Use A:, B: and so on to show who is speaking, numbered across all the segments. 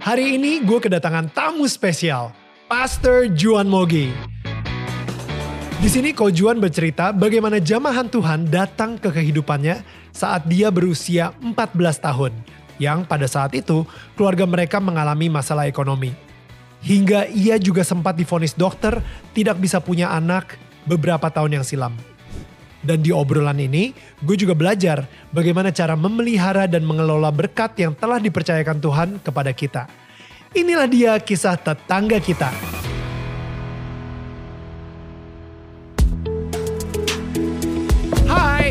A: Hari ini gue kedatangan tamu spesial, Pastor Juan Mogi. Di sini Ko Juan bercerita bagaimana jamahan Tuhan datang ke kehidupannya saat dia berusia 14 tahun. Yang pada saat itu keluarga mereka mengalami masalah ekonomi. Hingga ia juga sempat difonis dokter tidak bisa punya anak beberapa tahun yang silam. Dan di obrolan ini, gue juga belajar bagaimana cara memelihara dan mengelola berkat yang telah dipercayakan Tuhan kepada kita. Inilah dia kisah tetangga kita.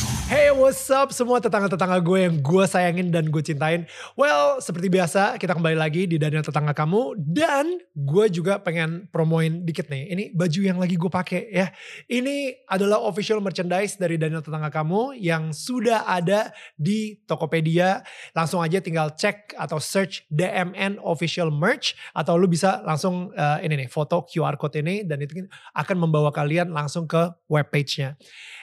A: Hey what's up semua tetangga-tetangga gue yang gue sayangin dan gue cintain? Well seperti biasa kita kembali lagi di Daniel Tetangga Kamu. Dan gue juga pengen promoin dikit nih. Ini baju yang lagi gue pakai ya. Ini adalah official merchandise dari Daniel Tetangga Kamu Yang sudah ada di Tokopedia. Langsung aja tinggal cek atau search DMN official merch Atau lu bisa langsung uh, ini nih foto QR code ini Dan itu akan membawa kalian langsung ke webpage-nya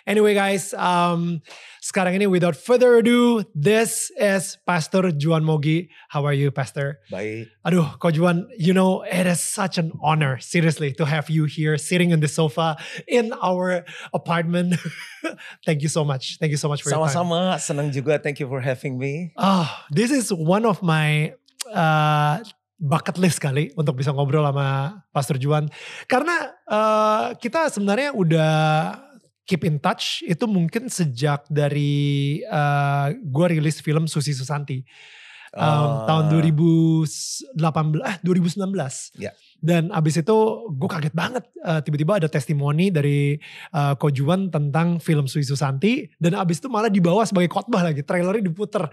A: Anyway guys, um, sekarang ini without further ado, this is Pastor Juan Mogi. How are you, Pastor?
B: Baik.
A: Aduh, Ko Juan, you know, it is such an honor, seriously, to have you here sitting on the sofa in our apartment. Thank you so much. Thank you so much for
B: Sama-sama, senang juga. Thank you for having me.
A: Ah, oh, this is one of my uh, bucket list kali untuk bisa ngobrol sama Pastor Juan. Karena uh, kita sebenarnya udah keep in touch itu mungkin sejak dari uh, eh, gue rilis film Susi Susanti um, uh, tahun 2018 eh 2019
B: yeah.
A: dan abis itu gue kaget banget uh, tiba-tiba ada testimoni dari uh, Kojuan tentang film Susi Susanti. Dan abis itu malah dibawa sebagai khotbah lagi trailernya diputer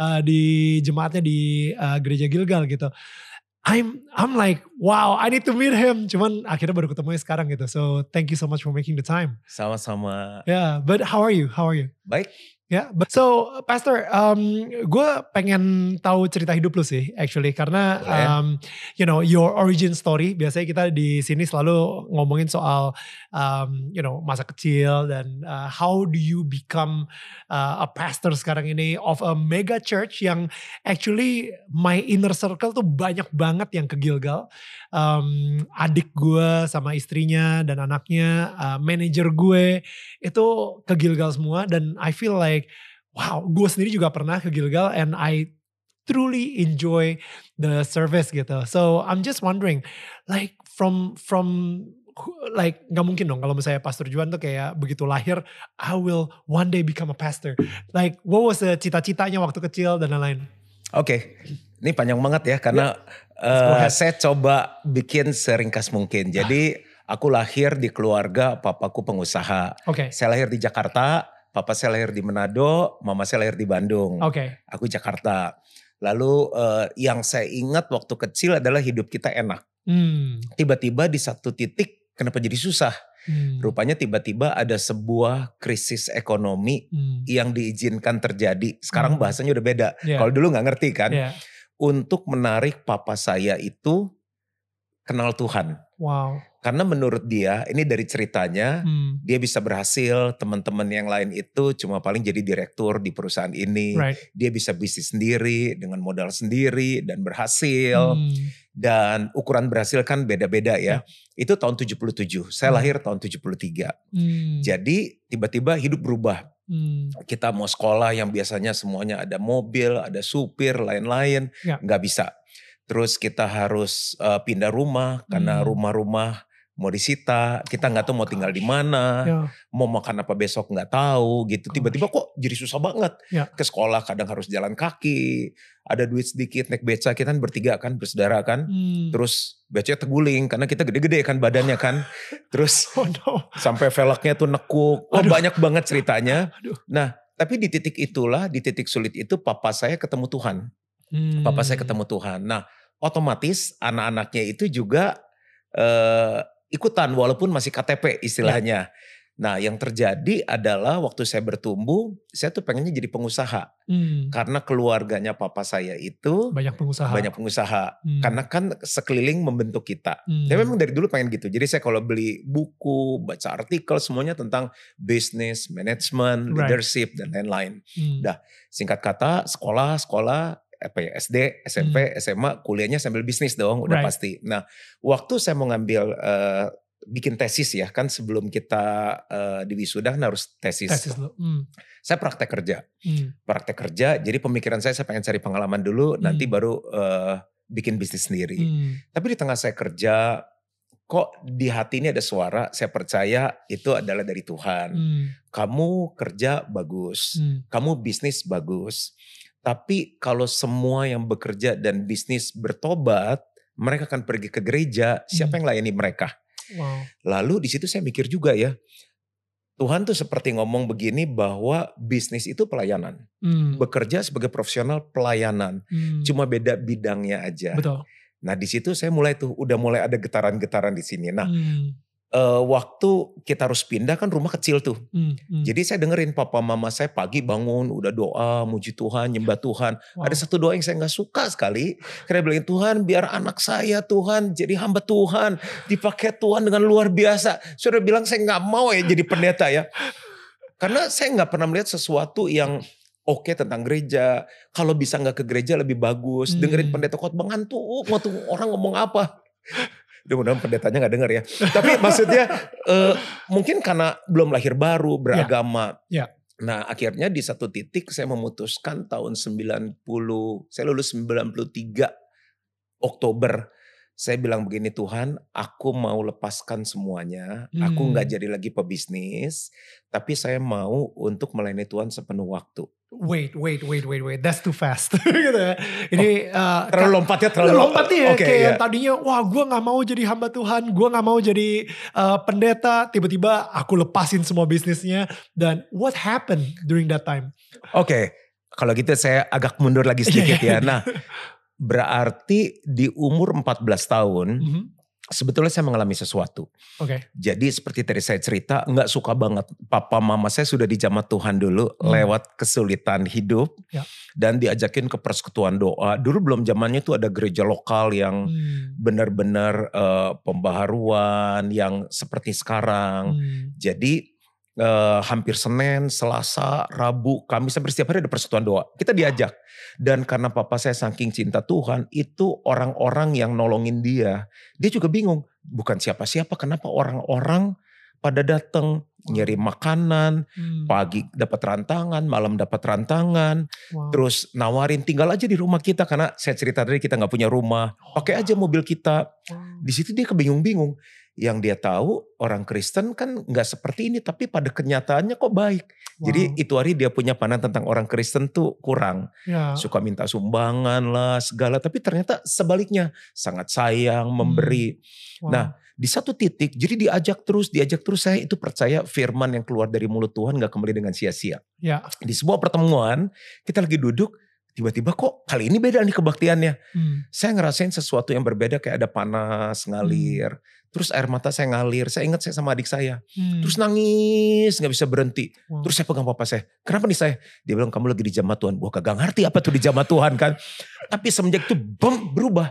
A: uh, di jemaatnya di uh, gereja Gilgal gitu I'm I'm like wow I need to meet him. Cuman akhirnya baru ketemu sekarang gitu. So thank you so much for making the time.
B: Sama-sama.
A: Yeah but how are you? How are you?
B: Baik
A: Ya, yeah, so Pastor, um, gue pengen tahu cerita hidup lu sih, actually, karena um, you know your origin story. Biasanya kita di sini selalu ngomongin soal um, you know masa kecil dan uh, how do you become uh, a pastor sekarang ini of a mega church yang actually my inner circle tuh banyak banget yang ke Gilgal. Um, adik gue sama istrinya dan anaknya, uh, manajer gue itu ke Gilgal semua dan I feel like wow gue sendiri juga pernah ke Gilgal and I truly enjoy the service gitu so I'm just wondering like from from like nggak mungkin dong kalau misalnya Pastor Juan tuh kayak begitu lahir I will one day become a pastor like what was the cita-citanya waktu kecil dan lain-lain
B: oke okay. Ini panjang banget ya karena yeah. uh, saya coba bikin seringkas mungkin jadi aku lahir di keluarga papaku pengusaha
A: okay.
B: saya lahir di Jakarta Papa saya lahir di Manado, mama saya lahir di Bandung.
A: Oke. Okay.
B: Aku Jakarta. Lalu uh, yang saya ingat waktu kecil adalah hidup kita enak. Hmm. Tiba-tiba di satu titik kenapa jadi susah? Hmm. Rupanya tiba-tiba ada sebuah krisis ekonomi hmm. yang diizinkan terjadi. Sekarang hmm. bahasanya udah beda. Yeah. Kalau dulu nggak ngerti kan. Yeah. Untuk menarik papa saya itu kenal Tuhan.
A: Wow.
B: Karena menurut dia, ini dari ceritanya, hmm. dia bisa berhasil, teman-teman yang lain itu cuma paling jadi direktur di perusahaan ini.
A: Right.
B: Dia bisa bisnis sendiri dengan modal sendiri dan berhasil. Hmm. Dan ukuran berhasil kan beda-beda ya. Yeah. Itu tahun 77. Saya hmm. lahir tahun 73. Hmm. Jadi tiba-tiba hidup berubah. Hmm. Kita mau sekolah yang biasanya semuanya ada mobil, ada supir, lain-lain, yeah. nggak bisa. Terus kita harus uh, pindah rumah karena hmm. rumah-rumah mau disita, kita nggak tahu mau tinggal di mana, ya. mau makan apa besok nggak tahu gitu. Tiba-tiba kok jadi susah banget.
A: Ya.
B: Ke sekolah kadang harus jalan kaki, ada duit sedikit naik beca kita kan bertiga kan bersaudara kan. Hmm. Terus becanya teguling karena kita gede-gede kan badannya kan. Terus
A: oh no.
B: sampai velgnya tuh nekuk. Oh Aduh. banyak banget ceritanya. Aduh. Nah, tapi di titik itulah, di titik sulit itu papa saya ketemu Tuhan. Hmm. Papa saya ketemu Tuhan. Nah, otomatis anak-anaknya itu juga eh, ikutan walaupun masih KTP istilahnya. Ya. Nah, yang terjadi adalah waktu saya bertumbuh, saya tuh pengennya jadi pengusaha. Hmm. Karena keluarganya papa saya itu
A: banyak pengusaha.
B: Banyak pengusaha. Hmm. Karena kan sekeliling membentuk kita. Hmm. Saya memang dari dulu pengen gitu. Jadi saya kalau beli buku, baca artikel semuanya tentang bisnis, manajemen, right. leadership dan lain-lain. Hmm. Dah, singkat kata, sekolah, sekolah apa ya SD, SMP, hmm. SMA, kuliahnya sambil bisnis dong, udah right. pasti. Nah, waktu saya mau ngambil uh, bikin tesis ya kan sebelum kita uh, di wisuda kan harus tesis. Tesis Hmm. Saya praktek kerja, hmm. praktek kerja. Jadi pemikiran saya saya pengen cari pengalaman dulu, hmm. nanti baru uh, bikin bisnis sendiri. Hmm. Tapi di tengah saya kerja, kok di hati ini ada suara. Saya percaya itu adalah dari Tuhan. Hmm. Kamu kerja bagus, hmm. kamu bisnis bagus. Tapi kalau semua yang bekerja dan bisnis bertobat, mereka akan pergi ke gereja. Siapa hmm. yang layani mereka? Wow. Lalu di situ saya mikir juga ya, Tuhan tuh seperti ngomong begini bahwa bisnis itu pelayanan. Hmm. Bekerja sebagai profesional pelayanan. Hmm. Cuma beda bidangnya aja. Betul. Nah di situ saya mulai tuh udah mulai ada getaran-getaran di sini. Nah hmm uh, waktu kita harus pindah kan rumah kecil tuh. Hmm, hmm. Jadi saya dengerin papa mama saya pagi bangun udah doa muji Tuhan nyembah Tuhan. Wow. Ada satu doa yang saya nggak suka sekali. Karena bilang Tuhan biar anak saya Tuhan jadi hamba Tuhan dipakai Tuhan dengan luar biasa. Sudah bilang saya nggak mau ya jadi pendeta ya. Karena saya nggak pernah melihat sesuatu yang oke okay tentang gereja. Kalau bisa nggak ke gereja lebih bagus. Hmm. Dengerin pendeta khotbah ngantuk. Waktu orang ngomong apa. Mudah-mudahan pendetanya nggak dengar ya. Tapi maksudnya uh, mungkin karena belum lahir baru beragama. Ya. ya. Nah akhirnya di satu titik saya memutuskan tahun 90, saya lulus 93 Oktober. Saya bilang begini Tuhan, aku mau lepaskan semuanya. Hmm. Aku nggak jadi lagi pebisnis, tapi saya mau untuk melayani Tuhan sepenuh waktu
A: wait, wait, wait, wait, wait, that's too fast. gitu ya. Ini
B: oh, uh, terlalu lompat ya, terlalu
A: lompat ya. Okay, kayak yeah. tadinya, wah gue nggak mau jadi hamba Tuhan, gue nggak mau jadi uh, pendeta. Tiba-tiba aku lepasin semua bisnisnya. Dan what happened during that time?
B: Oke, okay. kalau gitu saya agak mundur lagi sedikit ya. Nah, berarti di umur 14 tahun, mm -hmm sebetulnya saya mengalami sesuatu. Oke. Okay. Jadi seperti tadi saya cerita, nggak suka banget. Papa mama saya sudah dijamah Tuhan dulu hmm. lewat kesulitan hidup ya. dan diajakin ke persekutuan doa. Dulu belum zamannya itu ada gereja lokal yang hmm. benar-benar uh, pembaharuan yang seperti sekarang. Hmm. Jadi uh, hampir Senin, Selasa, Rabu, Kamis sampai setiap hari ada persekutuan doa. Kita diajak. Dan karena papa saya saking cinta Tuhan, itu orang-orang yang nolongin dia, dia juga bingung. Bukan siapa-siapa, kenapa orang-orang pada datang nyari makanan, hmm. pagi dapat rantangan, malam dapat rantangan, wow. terus nawarin tinggal aja di rumah kita karena saya cerita tadi kita nggak punya rumah, pakai aja mobil kita. Di situ dia kebingung-bingung yang dia tahu orang Kristen kan nggak seperti ini tapi pada kenyataannya kok baik. Wow. Jadi itu hari dia punya pandangan tentang orang Kristen tuh kurang. Ya. Suka minta sumbangan lah segala tapi ternyata sebaliknya sangat sayang memberi. Hmm. Wow. Nah, di satu titik jadi diajak terus diajak terus saya itu percaya firman yang keluar dari mulut Tuhan nggak kembali dengan sia-sia. Ya. Di sebuah pertemuan kita lagi duduk tiba-tiba kok kali ini beda nih kebaktiannya. Hmm. Saya ngerasain sesuatu yang berbeda kayak ada panas ngalir. Hmm. Terus air mata saya ngalir. Saya ingat saya sama adik saya. Hmm. Terus nangis nggak bisa berhenti. Wow. Terus saya pegang papa saya. Kenapa nih saya? Dia bilang kamu lagi di jamaah Tuhan. Gua kagak ngerti apa tuh di jamaah Tuhan kan. Tapi semenjak itu bom berubah.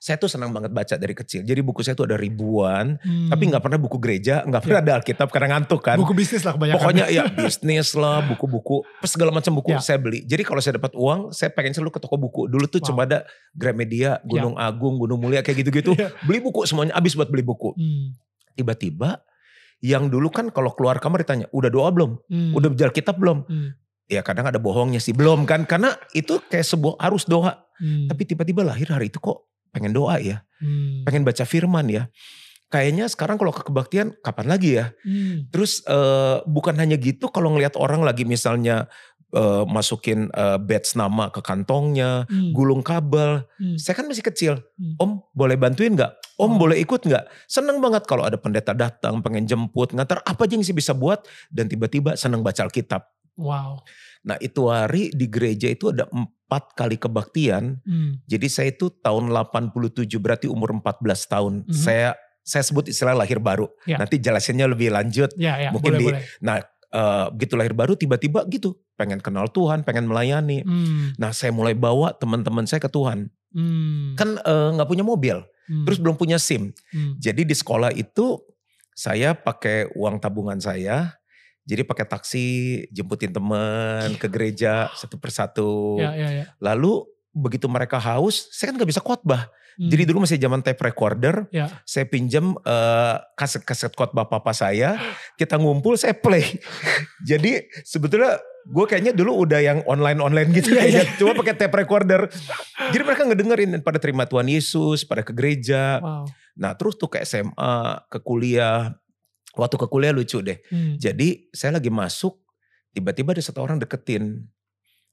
B: Saya tuh senang banget baca dari kecil. Jadi buku saya tuh ada ribuan, hmm. tapi nggak pernah buku gereja, nggak pernah ya. ada Alkitab karena ngantuk kan.
A: Buku bisnis lah kebanyakan.
B: Pokoknya ya bisnis lah, buku-buku, segala macam buku ya. saya beli. Jadi kalau saya dapat uang, saya pengen selalu ke toko buku. Dulu tuh wow. cuma ada Gramedia, Gunung ya. Agung, Gunung Mulia kayak gitu-gitu. ya. Beli buku semuanya, habis buat beli buku. Hmm. Tiba-tiba yang dulu kan kalau keluar kamar ditanya, udah doa belum? Hmm. Udah belajar kitab belum? Hmm. Ya kadang ada bohongnya sih, belum kan. Karena itu kayak sebuah harus doa. Hmm. Tapi tiba-tiba lahir hari itu kok pengen doa ya, hmm. pengen baca firman ya. Kayaknya sekarang kalau ke kebaktian kapan lagi ya? Hmm. Terus uh, bukan hanya gitu kalau ngelihat orang lagi misalnya uh, masukin uh, badge nama ke kantongnya, hmm. gulung kabel. Hmm. Saya kan masih kecil. Hmm. Om boleh bantuin nggak? Om oh. boleh ikut nggak? Seneng banget kalau ada pendeta datang, pengen jemput, ngantar apa aja yang sih bisa buat. Dan tiba-tiba seneng baca Alkitab. Wow. Nah itu hari di gereja itu ada empat kali kebaktian. Hmm. Jadi saya itu tahun 87 berarti umur 14 tahun. Hmm. Saya saya sebut istilah lahir baru. Ya. Nanti jelasinnya lebih lanjut.
A: Ya, ya,
B: Mungkin
A: boleh,
B: di
A: boleh.
B: nah uh, begitu lahir baru tiba-tiba gitu pengen kenal Tuhan, pengen melayani. Hmm. Nah, saya mulai bawa teman-teman saya ke Tuhan. Hmm. Kan eh, nggak uh, punya mobil, hmm. terus belum punya SIM. Hmm. Jadi di sekolah itu saya pakai uang tabungan saya. Jadi pakai taksi jemputin teman ke gereja satu persatu.
A: Ya, ya, ya.
B: Lalu begitu mereka haus, saya kan nggak bisa khotbah. Hmm. Jadi dulu masih zaman tape recorder,
A: ya.
B: saya pinjam uh, kaset-kaset khotbah papa saya, kita ngumpul saya play. Jadi sebetulnya gue kayaknya dulu udah yang online-online gitu ya, ya. cuma pakai tape recorder. Jadi mereka ngedengerin pada terima Tuhan Yesus, pada ke gereja. Wow. Nah terus tuh ke SMA, ke kuliah. Waktu ke kuliah lucu deh. Hmm. Jadi saya lagi masuk, tiba-tiba ada satu orang deketin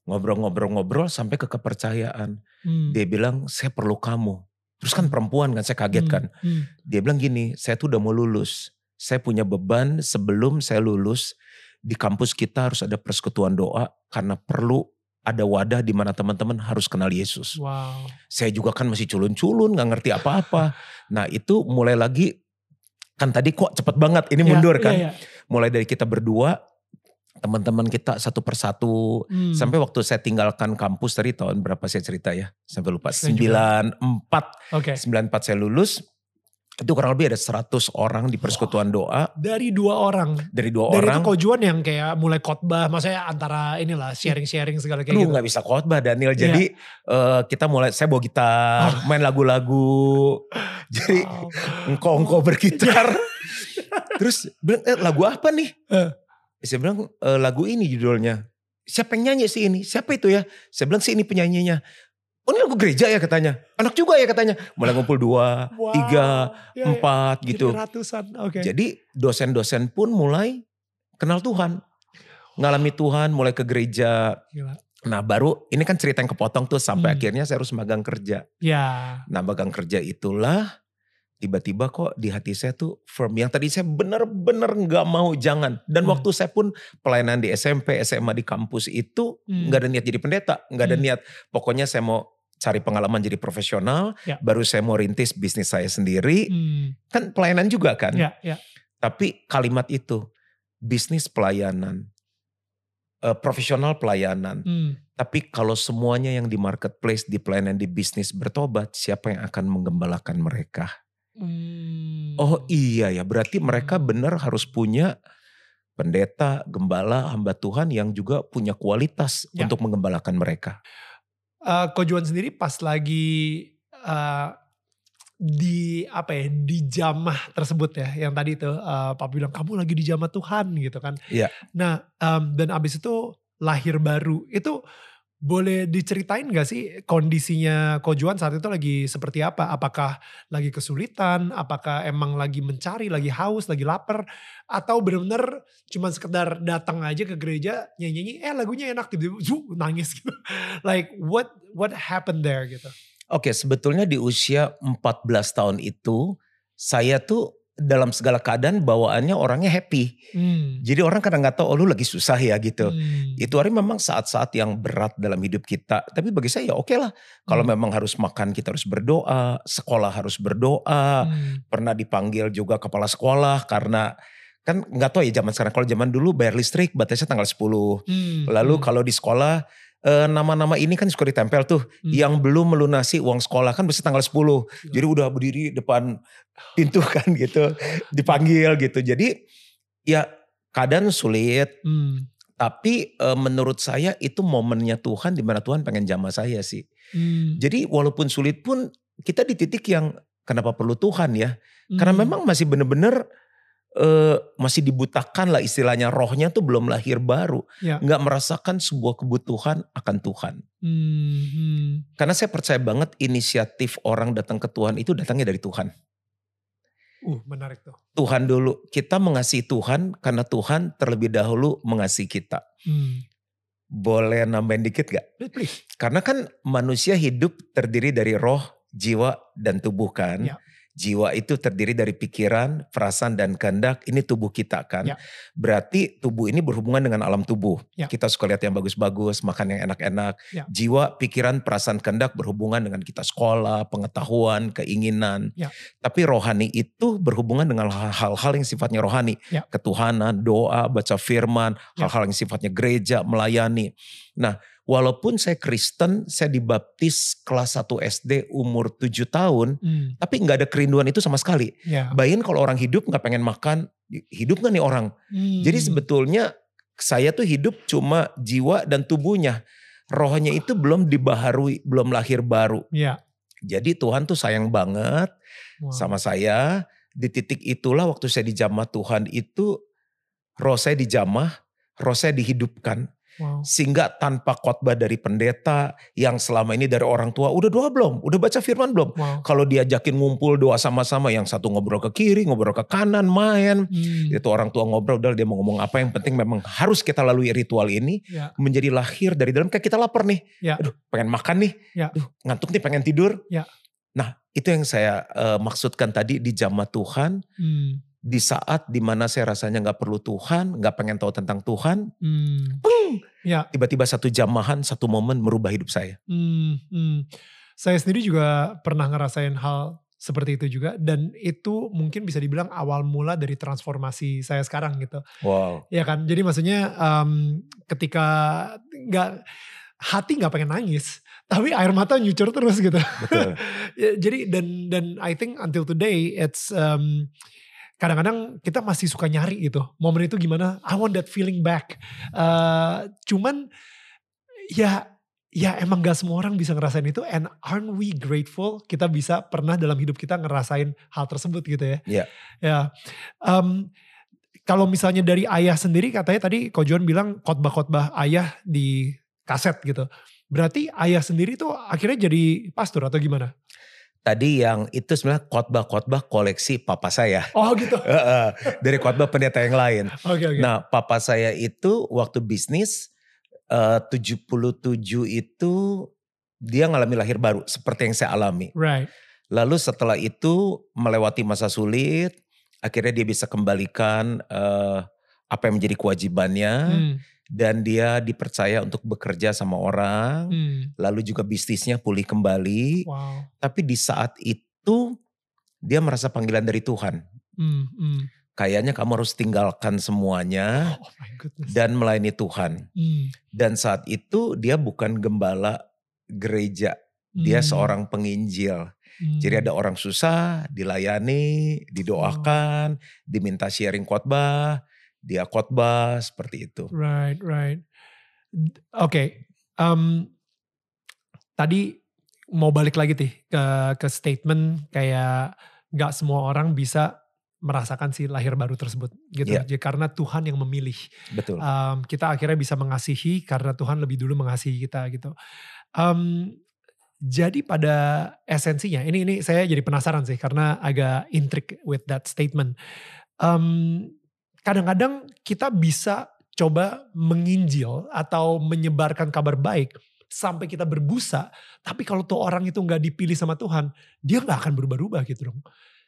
B: ngobrol-ngobrol-ngobrol sampai ke kepercayaan. Hmm. Dia bilang, saya perlu kamu. Terus kan hmm. perempuan kan, saya kaget hmm. kan. Hmm. Dia bilang gini, saya tuh udah mau lulus. Saya punya beban sebelum saya lulus. Di kampus kita harus ada persekutuan doa karena perlu ada wadah di mana teman-teman harus kenal Yesus.
A: Wow.
B: Saya juga kan masih culun-culun, gak ngerti apa-apa. nah itu mulai lagi, kan tadi kok cepet banget ini iya, mundur ya, kan. Ya, ya. Mulai dari kita berdua, teman-teman kita satu persatu. Hmm. sampai waktu saya tinggalkan kampus dari tahun berapa saya cerita ya? Sampai lupa. Sembilan empat. Sembilan empat saya lulus itu kurang lebih ada 100 orang di persekutuan doa.
A: Dari dua orang.
B: Dari dua
A: Dari
B: orang.
A: Dari kojuan yang kayak mulai khotbah, maksudnya antara inilah sharing-sharing segala kayak
B: Aduh,
A: gitu.
B: gak bisa khotbah Daniel. Iya. Jadi yeah. uh, kita mulai, saya bawa gitar, oh. main lagu-lagu. Jadi oh. engkau-engkau bergitar. Terus bilang, eh lagu apa nih? Uh. Saya bilang e, lagu ini judulnya. Siapa yang nyanyi sih ini? Siapa itu ya? Saya bilang sih ini penyanyinya. Oh ini lagu gereja ya katanya. Anak juga ya katanya. Mulai ngumpul dua, wow. tiga, ya, ya. empat ya. gitu.
A: Jadi ratusan. Okay.
B: Jadi dosen-dosen pun mulai kenal Tuhan. Ngalami Tuhan, mulai ke gereja. Gila. Nah baru ini kan cerita yang kepotong tuh sampai hmm. akhirnya saya harus magang kerja.
A: Ya.
B: Nah magang kerja itulah tiba-tiba kok di hati saya tuh firm yang tadi saya benar-benar nggak mau jangan dan hmm. waktu saya pun pelayanan di SMP SMA di kampus itu hmm. nggak hmm. ada niat jadi pendeta nggak ada hmm. niat pokoknya saya mau cari pengalaman jadi profesional ya. baru saya mau rintis bisnis saya sendiri hmm. kan pelayanan juga kan
A: ya, ya.
B: tapi kalimat itu bisnis pelayanan uh, profesional pelayanan hmm. Tapi kalau semuanya yang di marketplace, di pelayanan, di bisnis bertobat, siapa yang akan menggembalakan mereka? Hmm. Oh iya ya, berarti mereka benar harus punya pendeta, gembala, hamba Tuhan yang juga punya kualitas ya. untuk menggembalakan mereka.
A: Uh, Kojuan sendiri pas lagi uh, di apa ya di jamah tersebut ya yang tadi itu uh, Pak bilang kamu lagi di jamah Tuhan gitu kan.
B: Iya.
A: Nah um, dan abis itu lahir baru itu boleh diceritain gak sih kondisinya Kojuan saat itu lagi seperti apa? Apakah lagi kesulitan? Apakah emang lagi mencari, lagi haus, lagi lapar? Atau benar-benar cuma sekedar datang aja ke gereja nyanyi-nyanyi, eh lagunya enak tiba-tiba nangis gitu. like what what happened there gitu?
B: Oke, sebetulnya di usia 14 tahun itu saya tuh dalam segala keadaan bawaannya orangnya happy. Hmm. Jadi orang kadang nggak tahu oh lu lagi susah ya gitu. Hmm. Itu hari memang saat-saat yang berat dalam hidup kita. Tapi bagi saya ya oke okay lah. Kalau hmm. memang harus makan kita harus berdoa, sekolah harus berdoa. Hmm. Pernah dipanggil juga kepala sekolah karena kan nggak tahu ya zaman sekarang. Kalau zaman dulu bayar listrik batasnya tanggal 10. Hmm. Lalu hmm. kalau di sekolah nama-nama ini kan suka ditempel tuh. Hmm. Yang belum melunasi uang sekolah kan bisa tanggal 10. Hmm. Jadi udah berdiri depan pintu kan gitu. Dipanggil gitu. Jadi ya keadaan sulit. Hmm. Tapi e, menurut saya itu momennya Tuhan di mana Tuhan pengen jamah saya sih. Hmm. Jadi walaupun sulit pun kita di titik yang kenapa perlu Tuhan ya. Hmm. Karena memang masih bener-bener uh, masih dibutakan lah istilahnya rohnya tuh belum lahir baru ya. nggak merasakan sebuah kebutuhan akan Tuhan hmm, hmm. karena saya percaya banget inisiatif orang datang ke Tuhan itu datangnya dari Tuhan
A: uh menarik tuh
B: Tuhan dulu kita mengasihi Tuhan karena Tuhan terlebih dahulu mengasihi kita hmm. boleh nambahin dikit gak?
A: Please.
B: Karena kan manusia hidup terdiri dari roh, jiwa, dan tubuh kan. Ya. Jiwa itu terdiri dari pikiran, perasaan, dan kehendak. Ini tubuh kita kan. Ya. Berarti tubuh ini berhubungan dengan alam tubuh. Ya. Kita suka lihat yang bagus-bagus, makan yang enak-enak. Ya. Jiwa, pikiran, perasaan, kehendak berhubungan dengan kita sekolah, pengetahuan, keinginan. Ya. Tapi rohani itu berhubungan dengan hal-hal yang sifatnya rohani. Ya. Ketuhanan, doa, baca firman, ya. hal-hal yang sifatnya gereja, melayani. Nah walaupun saya Kristen, saya dibaptis kelas 1 SD umur 7 tahun, hmm. tapi nggak ada kerinduan itu sama sekali. Yeah. Bayangin kalau orang hidup nggak pengen makan, hidup nggak nih orang? Hmm. Jadi sebetulnya saya tuh hidup cuma jiwa dan tubuhnya. Rohnya itu belum dibaharui, belum lahir baru. Yeah. Jadi Tuhan tuh sayang banget wow. sama saya. Di titik itulah waktu saya dijamah Tuhan itu roh saya dijamah, roh saya dihidupkan. Wow. Sehingga tanpa khotbah dari pendeta yang selama ini dari orang tua, udah doa belum? Udah baca firman belum? Wow. Kalau diajakin ngumpul doa sama-sama, yang satu ngobrol ke kiri, ngobrol ke kanan, main. Hmm. Itu orang tua ngobrol, udah dia mau ngomong apa yang penting memang harus kita lalui ritual ini. Ya. Menjadi lahir dari dalam, kayak kita lapar nih. Ya. Aduh pengen makan nih. Ya. Aduh ngantuk nih pengen tidur. Ya. Nah itu yang saya uh, maksudkan tadi di jamaah Tuhan. Hmm di saat di mana saya rasanya nggak perlu Tuhan, nggak pengen tahu tentang Tuhan, hmm. ya. tiba-tiba satu jamahan, satu momen merubah hidup saya. Hmm,
A: hmm. Saya sendiri juga pernah ngerasain hal seperti itu juga dan itu mungkin bisa dibilang awal mula dari transformasi saya sekarang gitu. Wow. Ya kan, jadi maksudnya um, ketika nggak hati nggak pengen nangis, tapi air mata nyucur terus gitu. Betul. Ya, jadi dan dan I think until today it's um, kadang-kadang kita masih suka nyari gitu momen itu gimana I want that feeling back. Uh, cuman ya ya emang gak semua orang bisa ngerasain itu and aren't we grateful kita bisa pernah dalam hidup kita ngerasain hal tersebut gitu ya? Yeah. ya um, kalau misalnya dari ayah sendiri katanya tadi Ko John bilang khotbah-khotbah ayah di kaset gitu. Berarti ayah sendiri tuh akhirnya jadi pastor atau gimana
B: Tadi yang itu sebenarnya khotbah-khotbah koleksi papa saya.
A: Oh gitu.
B: Dari khotbah pendeta yang lain. Okay, okay. Nah papa saya itu waktu bisnis uh, 77 itu dia ngalami lahir baru seperti yang saya alami. Right. Lalu setelah itu melewati masa sulit, akhirnya dia bisa kembalikan uh, apa yang menjadi kewajibannya. Hmm dan dia dipercaya untuk bekerja sama orang, hmm. lalu juga bisnisnya pulih kembali. Wow. Tapi di saat itu dia merasa panggilan dari Tuhan. Hmm. Hmm. Kayaknya kamu harus tinggalkan semuanya oh, dan melayani Tuhan. Hmm. Dan saat itu dia bukan gembala gereja, dia hmm. seorang penginjil. Hmm. Jadi ada orang susah, dilayani, didoakan, oh. diminta sharing khotbah, dia khotbah seperti itu.
A: Right, right. Oke, okay. um, tadi mau balik lagi nih ke ke statement kayak nggak semua orang bisa merasakan si lahir baru tersebut gitu yeah. Jadi, karena Tuhan yang memilih betul um, kita akhirnya bisa mengasihi karena Tuhan lebih dulu mengasihi kita gitu um, jadi pada esensinya ini ini saya jadi penasaran sih karena agak intrik with that statement um, kadang-kadang kita bisa coba menginjil atau menyebarkan kabar baik sampai kita berbusa. Tapi kalau tuh orang itu nggak dipilih sama Tuhan, dia nggak akan berubah-ubah gitu dong.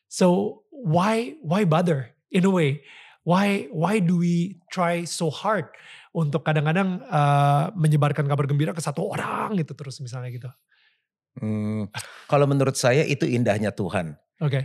A: So why why bother in a way? Why why do we try so hard untuk kadang-kadang uh, menyebarkan kabar gembira ke satu orang gitu terus misalnya gitu?
B: Hmm, kalau menurut saya itu indahnya Tuhan. Oke. Okay.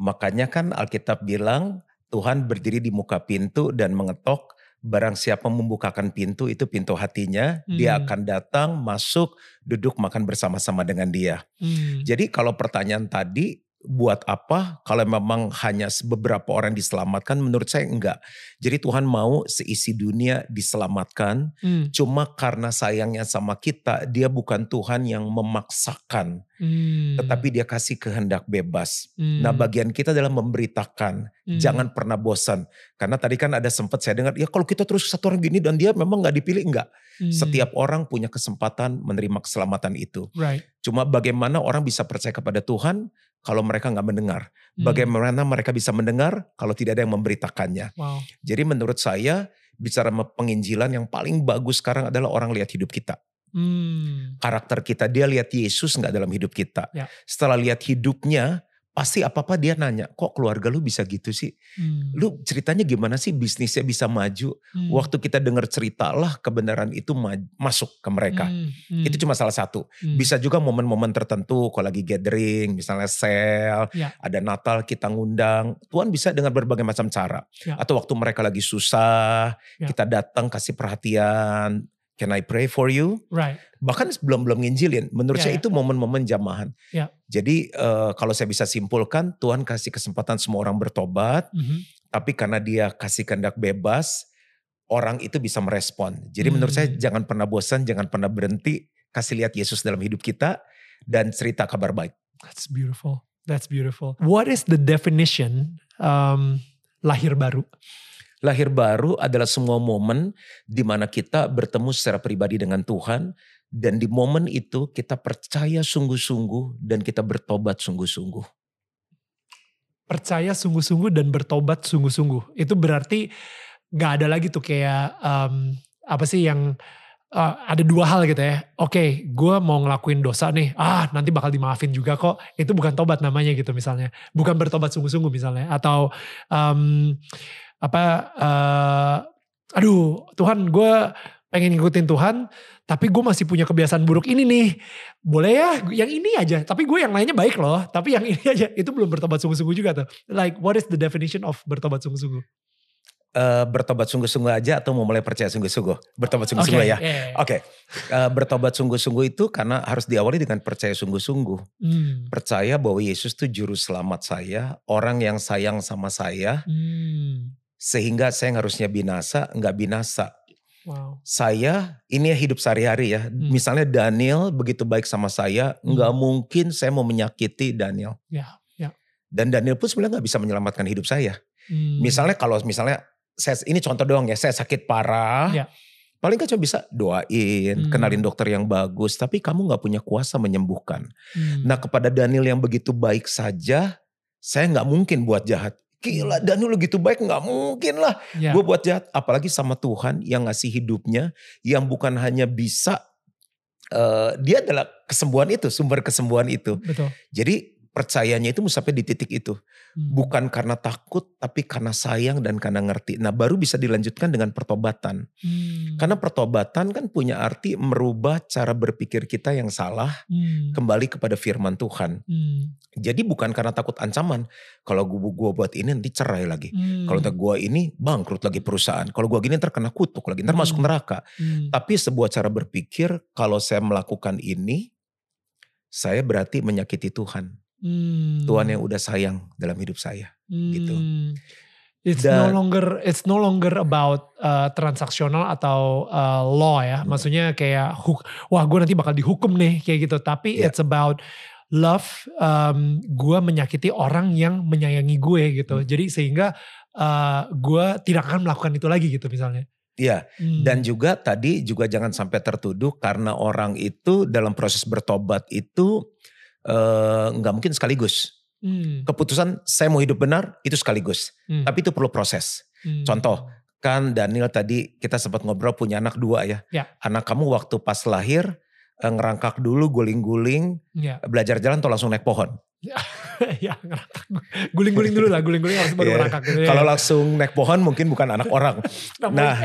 B: Makanya kan Alkitab bilang Tuhan berdiri di muka pintu dan mengetok. Barang siapa membukakan pintu itu pintu hatinya, hmm. dia akan datang, masuk, duduk makan bersama-sama dengan dia. Hmm. Jadi kalau pertanyaan tadi buat apa kalau memang hanya beberapa orang diselamatkan menurut saya enggak jadi Tuhan mau seisi dunia diselamatkan hmm. cuma karena sayangnya sama kita dia bukan Tuhan yang memaksakan Hmm. Tetapi dia kasih kehendak bebas. Hmm. Nah bagian kita adalah memberitakan. Hmm. Jangan pernah bosan. Karena tadi kan ada sempat saya dengar, ya kalau kita terus satu orang gini dan dia memang gak dipilih, enggak. Hmm. Setiap orang punya kesempatan menerima keselamatan itu. Right. Cuma bagaimana orang bisa percaya kepada Tuhan kalau mereka nggak mendengar. Hmm. Bagaimana mereka bisa mendengar kalau tidak ada yang memberitakannya. Wow. Jadi menurut saya bicara penginjilan yang paling bagus sekarang adalah orang lihat hidup kita. Hmm. Karakter kita, dia lihat Yesus nggak dalam hidup kita. Ya. Setelah lihat hidupnya, pasti apa-apa dia nanya, kok keluarga lu bisa gitu sih? Hmm. Lu ceritanya gimana sih bisnisnya bisa maju? Hmm. Waktu kita dengar cerita lah kebenaran itu masuk ke mereka. Hmm. Hmm. Itu cuma salah satu. Hmm. Bisa juga momen-momen tertentu kalau lagi gathering, misalnya sale, ya. ada Natal kita ngundang. Tuhan bisa dengan berbagai macam cara. Ya. Atau waktu mereka lagi susah, ya. kita datang kasih perhatian Can I pray for you?
A: Right.
B: Bahkan belum belum nginjilin. Menurut yeah, saya yeah. itu momen-momen jamahan. Yeah. Jadi uh, kalau saya bisa simpulkan, Tuhan kasih kesempatan semua orang bertobat. Mm -hmm. Tapi karena dia kasih kehendak bebas, orang itu bisa merespon. Jadi mm. menurut saya jangan pernah bosan, jangan pernah berhenti. Kasih lihat Yesus dalam hidup kita dan cerita kabar baik.
A: That's beautiful. That's beautiful. What is the definition um, lahir baru?
B: Lahir baru adalah semua momen di mana kita bertemu secara pribadi dengan Tuhan dan di momen itu kita percaya sungguh-sungguh dan kita bertobat sungguh-sungguh.
A: Percaya sungguh-sungguh dan bertobat sungguh-sungguh. Itu berarti gak ada lagi tuh kayak um, apa sih yang uh, ada dua hal gitu ya. Oke, okay, gue mau ngelakuin dosa nih. Ah, nanti bakal dimaafin juga kok. Itu bukan tobat namanya gitu misalnya. Bukan bertobat sungguh-sungguh misalnya. Atau um, apa uh, aduh Tuhan gue pengen ngikutin Tuhan tapi gue masih punya kebiasaan buruk ini nih boleh ya yang ini aja tapi gue yang lainnya baik loh tapi yang ini aja itu belum bertobat sungguh-sungguh juga tuh like what is the definition of bertobat sungguh-sungguh
B: uh, bertobat sungguh-sungguh aja atau mau mulai percaya sungguh-sungguh? Bertobat sungguh-sungguh okay, ya. Yeah. Oke. Okay. Uh, eh, bertobat sungguh-sungguh itu karena harus diawali dengan percaya sungguh-sungguh. Hmm. Percaya bahwa Yesus itu juru selamat saya, orang yang sayang sama saya. Hmm sehingga saya harusnya binasa, nggak binasa. Wow. Saya ini ya hidup sehari-hari ya. Hmm. Misalnya Daniel begitu baik sama saya, hmm. nggak mungkin saya mau menyakiti Daniel. Ya, ya. Dan Daniel pun sebenarnya nggak bisa menyelamatkan hidup saya. Hmm. Misalnya kalau misalnya saya ini contoh doang ya, saya sakit parah. Ya. Paling kan cuma bisa doain, hmm. kenalin dokter yang bagus, tapi kamu nggak punya kuasa menyembuhkan. Hmm. Nah kepada Daniel yang begitu baik saja, saya nggak mungkin buat jahat. Gila Danu lu gitu baik nggak mungkin lah ya. gue buat jahat. Apalagi sama Tuhan yang ngasih hidupnya yang bukan hanya bisa uh, dia adalah kesembuhan itu sumber kesembuhan itu. Betul. Jadi percayanya itu sampai di titik itu. Hmm. Bukan karena takut tapi karena sayang dan karena ngerti. Nah baru bisa dilanjutkan dengan pertobatan. Hmm. Karena pertobatan kan punya arti merubah cara berpikir kita yang salah hmm. kembali kepada firman Tuhan. Hmm. Jadi bukan karena takut ancaman. Kalau gue gua buat ini nanti cerai lagi. Hmm. Kalau gue ini bangkrut lagi perusahaan. Kalau gue gini terkena kutuk lagi, ntar hmm. masuk neraka. Hmm. Tapi sebuah cara berpikir kalau saya melakukan ini, saya berarti menyakiti Tuhan. Hmm. Tuhan yang udah sayang dalam hidup saya gitu. hmm. gitu.
A: It's Dan, no longer it's no longer about uh, transaksional atau uh, law ya. Hmm. Maksudnya kayak wah gue nanti bakal dihukum nih kayak gitu. Tapi yeah. it's about love um, gue menyakiti orang yang menyayangi gue gitu. Hmm. Jadi sehingga uh, gue tidak akan melakukan itu lagi gitu misalnya.
B: Iya, hmm. dan juga tadi juga jangan sampai tertuduh karena orang itu dalam proses bertobat itu nggak uh, mungkin sekaligus. Hmm. Keputusan saya mau hidup benar itu sekaligus, hmm. tapi itu perlu proses. Hmm. Contoh, kan Daniel tadi kita sempat ngobrol punya anak dua ya. ya. Anak kamu waktu pas lahir uh, ngerangkak dulu guling-guling, ya. belajar jalan atau langsung naik pohon?
A: Ya, ya Guling-guling dulu lah, guling-guling harus baru yeah.
B: Gitu, ya. Kalau langsung naik pohon mungkin bukan anak orang. nah,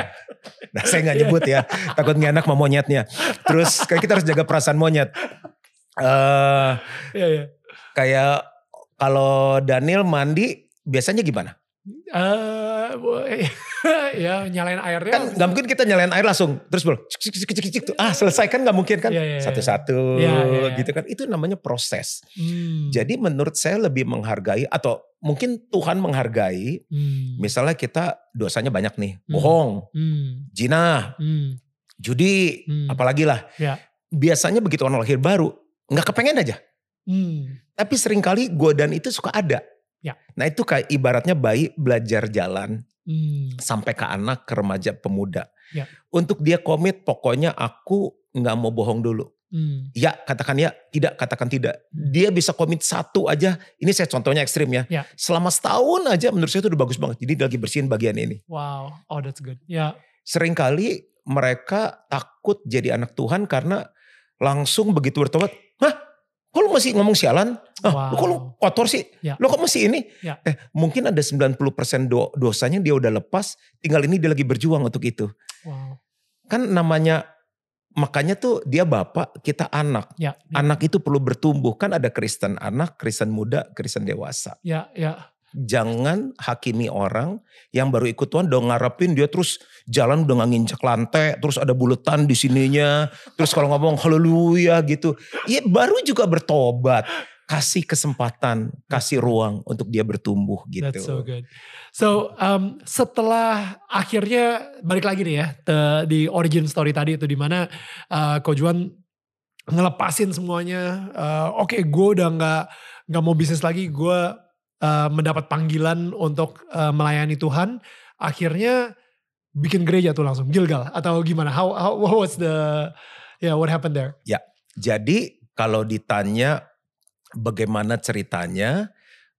B: nah saya nggak nyebut ya, takut anak mau monyetnya. Terus kayak kita harus jaga perasaan monyet uh, iya, iya. kayak kalau Daniel mandi biasanya gimana? Uh,
A: ya nyalain airnya.
B: Kan nggak mungkin kita nyalain air langsung terus bro, cik, cik, cik, ah selesai kan nggak mungkin kan iya, iya, satu-satu yeah, yeah, yeah. gitu kan itu namanya proses. Hmm. Jadi menurut saya lebih menghargai atau mungkin Tuhan menghargai. Hmm. Misalnya kita dosanya banyak nih, hmm. bohong, hmm. jina, hmm. judi, hmm. apalagi lah. Yeah. Biasanya begitu orang lahir baru nggak kepengen aja. Hmm. Tapi sering kali godaan itu suka ada. Ya. Nah itu kayak ibaratnya bayi belajar jalan hmm. sampai ke anak, ke remaja, pemuda. Ya. Untuk dia komit, pokoknya aku nggak mau bohong dulu. Hmm. Ya katakan ya, tidak katakan tidak. Hmm. Dia bisa komit satu aja. Ini saya contohnya ekstrim ya. ya. Selama setahun aja menurut saya itu udah bagus banget. Jadi dia lagi bersihin bagian ini.
A: Wow, oh that's good. Ya.
B: Seringkali mereka takut jadi anak Tuhan karena langsung begitu bertobat, hah kok lu masih ngomong sialan? Ah,
A: Wow.
B: kok lu kotor sih?
A: Ya.
B: Lu kok masih ini?
A: Ya.
B: Eh, mungkin ada 90% do- dosanya dia udah lepas, tinggal ini dia lagi berjuang untuk itu.
A: Wow.
B: Kan namanya makanya tuh dia bapak, kita anak.
A: Ya, ya,
B: Anak itu perlu bertumbuh. Kan ada Kristen anak, Kristen muda, Kristen dewasa.
A: ya, ya.
B: Jangan hakimi orang yang baru ikut Tuhan udah ngarepin dia terus jalan udah nggak nginjak lantai, terus ada buletan di sininya, terus kalau ngomong haleluya gitu. Ya baru juga bertobat. Kasih kesempatan, kasih ruang untuk dia bertumbuh gitu.
A: That's so good. So um, setelah akhirnya balik lagi nih ya te- di origin story tadi itu di mana uh, Ko Juan ngelepasin semuanya. Uh, Oke, gue udah nggak nggak mau bisnis lagi. Gue uh, mendapat panggilan untuk uh, melayani Tuhan. Akhirnya bikin gereja tuh langsung Gilgal atau gimana? How, how what was the yeah what happened there?
B: Jadi kalau ditanya bagaimana ceritanya,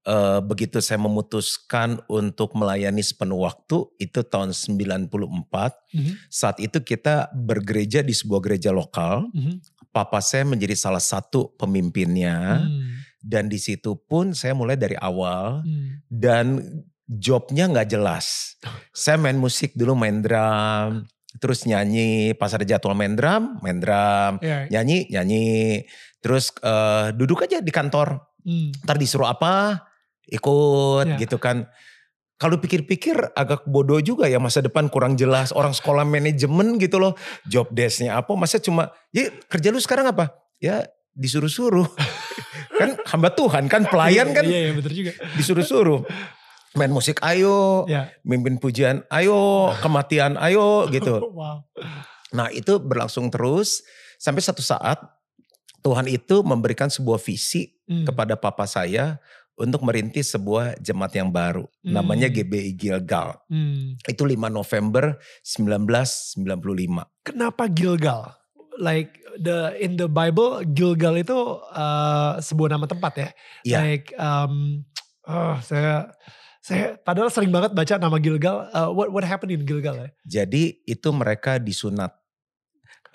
B: eh, begitu saya memutuskan untuk melayani sepenuh waktu itu tahun 94.
A: Mhm,
B: Saat itu kita bergereja di sebuah gereja lokal.
A: mhm,
B: Papa saya menjadi salah satu pemimpinnya
A: hmm,
B: dan di situ pun saya mulai dari awal
A: hmm.
B: dan jobnya nggak jelas. Saya main musik dulu main drum, terus nyanyi pas ada jadwal main drum, main drum,
A: Yeah,
B: nyanyi nyanyi. Terus eh, duduk aja di kantor.
A: Hmm.
B: ntar disuruh apa? Ikut
A: Ya.
B: gitu kan. Kalau pikir-pikir agak bodoh juga ya masa depan kurang jelas orang sekolah manajemen gitu loh. Job desknya apa? Masa cuma ya kerja lu sekarang apa? Ya disuruh-suruh kan hamba Tuhan kan pelayan kan
A: Iya, iya betul juga.
B: disuruh-suruh main musik ayo
A: Ya.
B: mimpin pujian ayo kematian ayo gitu
A: Wow.
B: Nah itu berlangsung terus sampai satu saat Tuhan itu memberikan sebuah visi
A: Hmm.
B: kepada papa saya untuk merintis sebuah jemaat yang baru. Namanya
A: Hmm.
B: GBI Gilgal.
A: Hmm.
B: Itu 5 November 1995.
A: Kenapa Gilgal? Like the in the Bible Gilgal itu uh, sebuah nama tempat ya.
B: Iya.
A: Like um, oh, saya saya padahal sering banget baca nama Gilgal. Uh, what what happened in Gilgal ya?
B: Jadi itu mereka disunat.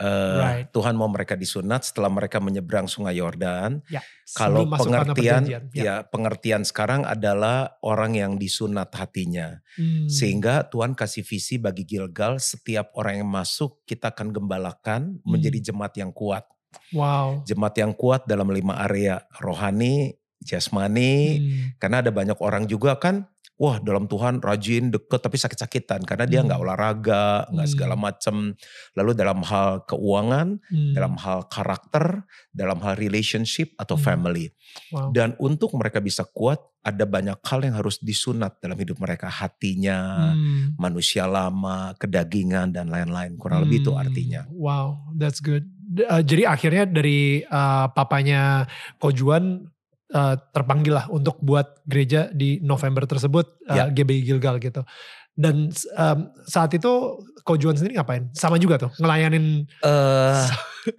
B: Eh,
A: Right.
B: Tuhan mau mereka disunat setelah mereka menyeberang sungai Yordan.
A: Ya.
B: Kalau pengertian,
A: perjanjian.
B: ya pengertian sekarang adalah orang yang disunat hatinya.
A: Hmm.
B: Sehingga Tuhan kasih visi bagi Gilgal, setiap orang yang masuk kita akan gembalakan
A: Hmm.
B: menjadi jemaat yang kuat.
A: wow.
B: Jemaat yang kuat dalam lima area rohani, jasmani,
A: Hmm.
B: karena ada banyak orang juga kan, wah dalam Tuhan rajin, deket tapi sakit-sakitan karena dia
A: Hmm.
B: nggak olahraga, nggak
A: Hmm.
B: segala macam. Lalu dalam hal keuangan,
A: Hmm.
B: dalam hal karakter, dalam hal relationship atau
A: Hmm.
B: family.
A: wow.
B: Dan untuk mereka bisa kuat, ada banyak hal yang harus disunat dalam hidup mereka, hatinya,
A: Hmm.
B: manusia lama, kedagingan dan lain-lain. Kurang lebih itu
A: Hmm,
B: artinya.
A: Wow, that's good. Uh, jadi akhirnya dari uh, papanya Kojuan uh, terpanggil lah untuk buat gereja di November tersebut uh,
B: Ya.
A: GBI Gilgal gitu. Dan um, saat itu Kojuan sendiri ngapain? Sama juga tuh ngelayanin.
B: eh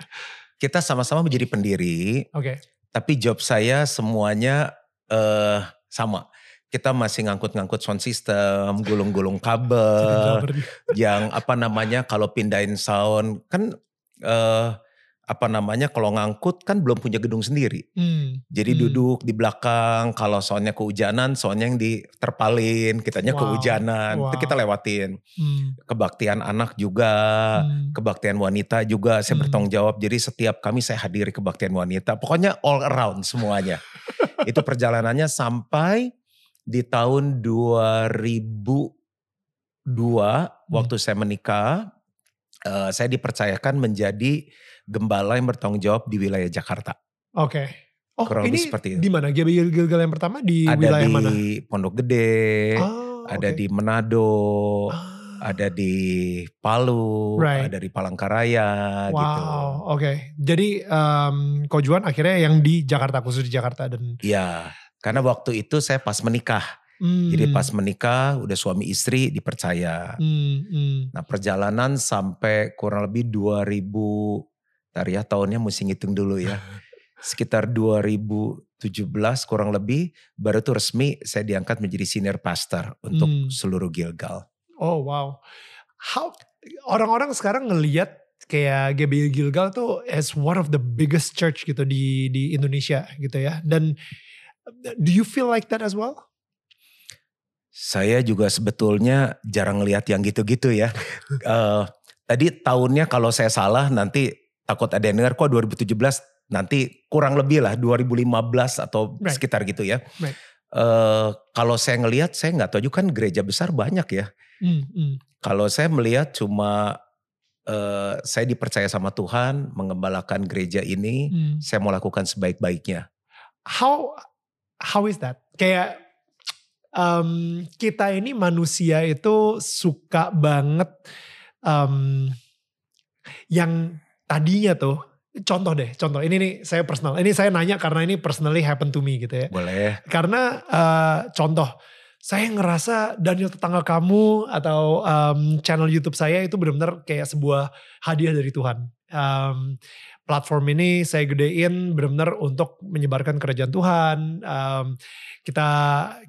B: kita sama-sama menjadi pendiri,
A: Oke.
B: tapi job saya semuanya eh sama. Kita masih ngangkut-ngangkut sound system, gulung-gulung kabel, yang apa namanya kalau pindahin sound kan eh apa namanya kalau ngangkut kan belum punya gedung sendiri.
A: Hmm,
B: Jadi
A: Hmm.
B: duduk di belakang, kalau soundnya kehujanan, soundnya yang diterpalin, kitanya
A: Wow,
B: kehujanan, itu kita
A: wow.
B: lewatin.
A: hmm,
B: Kebaktian anak juga,
A: hmm.
B: kebaktian wanita juga saya
A: Hmm.
B: bertanggung jawab. Jadi setiap kami saya hadiri kebaktian wanita, pokoknya all around semuanya. itu perjalanannya sampai di tahun 2002 waktu saya menikah, eh, saya dipercayakan menjadi gembala yang bertanggung jawab di wilayah Jakarta.
A: Oke. Oh
B: Kurang
A: ini
B: lebih seperti itu.
A: di mana? Gilgal yang pertama di
B: ada
A: wilayah
B: di
A: mana?
B: Pondok Gede,
A: Oh,
B: ada
A: oke.
B: di Manado,
A: Ah.
B: ada di Palu,
A: Right.
B: ada di Palangkaraya gitu.
A: Wow, oke. Jadi um, Kojuan akhirnya yang di Jakarta khusus di Jakarta dan
B: Iya, karena waktu itu saya pas menikah.
A: hmm,
B: Jadi pas menikah udah suami istri dipercaya.
A: hmm, hmm.
B: Nah perjalanan sampai kurang lebih 2000, ntar ya tahunnya mesti ngitung dulu ya. Sekitar 2017 kurang lebih baru tuh resmi saya diangkat menjadi senior pastor untuk
A: Hmm.
B: seluruh Gilgal.
A: Oh wow. How orang-orang sekarang ngelihat kayak GBI Gilgal tuh as one of the biggest church gitu di di Indonesia gitu ya. Dan do you feel like that as well?
B: Saya juga sebetulnya jarang lihat yang gitu-gitu ya. uh, tadi tahunnya kalau saya salah nanti takut ada yang dengar kok 2017 nanti kurang lebih lah 2015 atau right. sekitar gitu ya. Right. Uh, kalau saya ngelihat saya nggak tahu juga kan gereja besar banyak ya. Mm, mm. Kalau saya melihat cuma uh, saya dipercaya sama Tuhan mengembalakan gereja ini, mm. saya mau lakukan sebaik-baiknya.
A: How how is that? Kayak um, kita ini manusia itu suka banget um, yang tadinya tuh contoh deh contoh. Ini nih saya personal. Ini saya nanya karena ini personally happen to me gitu ya.
B: Boleh.
A: Karena uh, contoh saya ngerasa Daniel tetangga kamu atau um, channel YouTube saya itu benar-benar kayak sebuah hadiah dari Tuhan. Um, platform ini saya gedein benar-benar untuk menyebarkan kerajaan Tuhan. Um, kita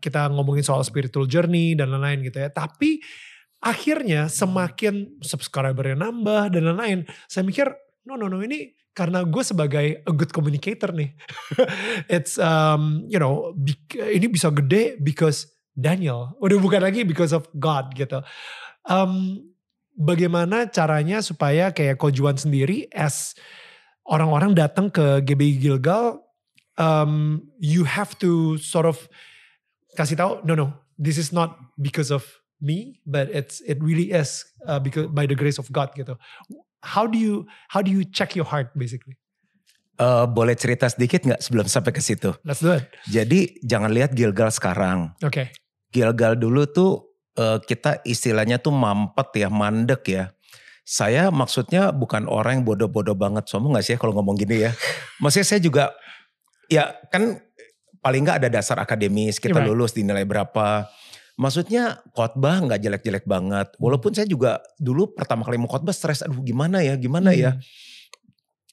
A: kita ngomongin soal spiritual journey dan lain-lain gitu ya. Tapi akhirnya semakin subscribernya nambah dan lain-lain, saya mikir no no no ini karena gue sebagai a good communicator nih. It's um, you know ini bisa gede because Daniel. Udah bukan lagi because of God gitu. Um, bagaimana caranya supaya kayak kojuan sendiri as orang-orang datang ke GBI Gilgal, um, you have to sort of kasih tahu, no no, this is not because of me, but it's it really is uh, because by the grace of God gitu. How do you how do you check your heart basically?
B: Uh, boleh cerita sedikit nggak sebelum sampai ke situ?
A: Let's do it.
B: Jadi jangan lihat Gilgal sekarang.
A: Oke. Okay.
B: Gilgal dulu tuh uh, kita istilahnya tuh mampet ya, mandek ya saya maksudnya bukan orang yang bodoh-bodoh banget. Soalnya gak sih ya kalau ngomong gini ya. Maksudnya saya juga ya kan paling gak ada dasar akademis. Kita right. lulus di nilai berapa. Maksudnya khotbah nggak jelek-jelek banget. Walaupun saya juga dulu pertama kali mau khotbah stres. Aduh gimana ya, gimana ya. hmm. ya.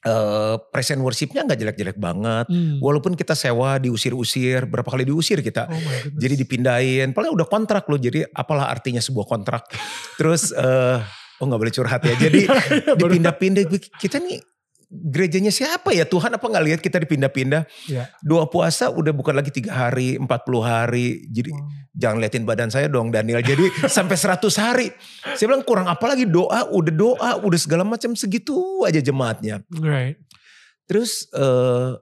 B: Uh, present worshipnya nggak jelek-jelek banget. Hmm. Walaupun kita sewa diusir-usir, berapa kali diusir kita. Oh jadi dipindahin. Paling udah kontrak loh. Jadi apalah artinya sebuah kontrak. Terus uh, Oh nggak boleh curhat ya. Jadi iya, dipindah-pindah. Kita nih gerejanya siapa ya Tuhan apa nggak lihat kita dipindah-pindah. Ya. Dua puasa udah bukan lagi tiga hari, empat puluh hari. Jadi wow. jangan liatin badan saya dong Daniel. Jadi sampai seratus hari. Saya bilang kurang apa lagi doa, udah doa, udah segala macam segitu aja jemaatnya.
A: Right.
B: Terus uh,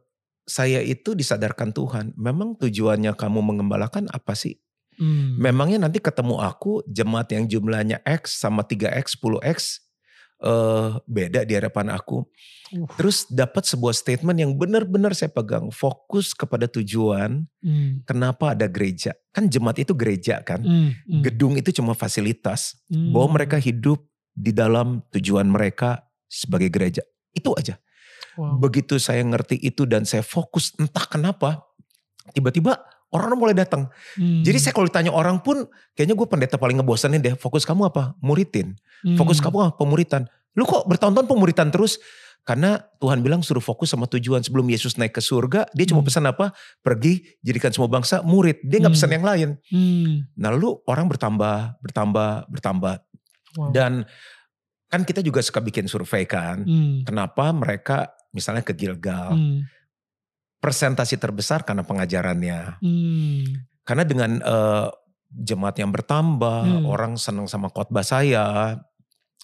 B: saya itu disadarkan Tuhan, memang tujuannya kamu mengembalakan apa sih? Hmm. Memangnya nanti ketemu aku jemaat yang jumlahnya X sama 3X, 10X uh, beda di hadapan aku. Uh. Terus dapat sebuah statement yang benar-benar saya pegang. Fokus kepada tujuan. Hmm. Kenapa ada gereja? Kan jemaat itu gereja kan. Hmm. Hmm. Gedung itu cuma fasilitas. Hmm. Bahwa mereka hidup di dalam tujuan mereka sebagai gereja. Itu aja. Wow. Begitu saya ngerti itu dan saya fokus entah kenapa. Tiba-tiba orang-orang mulai datang. Hmm. Jadi saya kalau ditanya orang pun, kayaknya gue pendeta paling ngebosanin deh. Fokus kamu apa? Muritin. Hmm. Fokus kamu apa? Pemuritan. Lu kok bertahun-tahun pemuritan terus? Karena Tuhan bilang suruh fokus sama tujuan. Sebelum Yesus naik ke surga, dia cuma hmm. pesan apa? Pergi, jadikan semua bangsa murid. Dia nggak hmm. pesan yang lain. Hmm. Nah lalu orang bertambah, bertambah, bertambah. Wow. Dan kan kita juga suka bikin survei kan. Hmm. Kenapa mereka misalnya ke Gilgal. Hmm persentasi terbesar karena pengajarannya. Hmm. Karena dengan uh, jemaat yang bertambah, hmm. orang senang sama khotbah saya.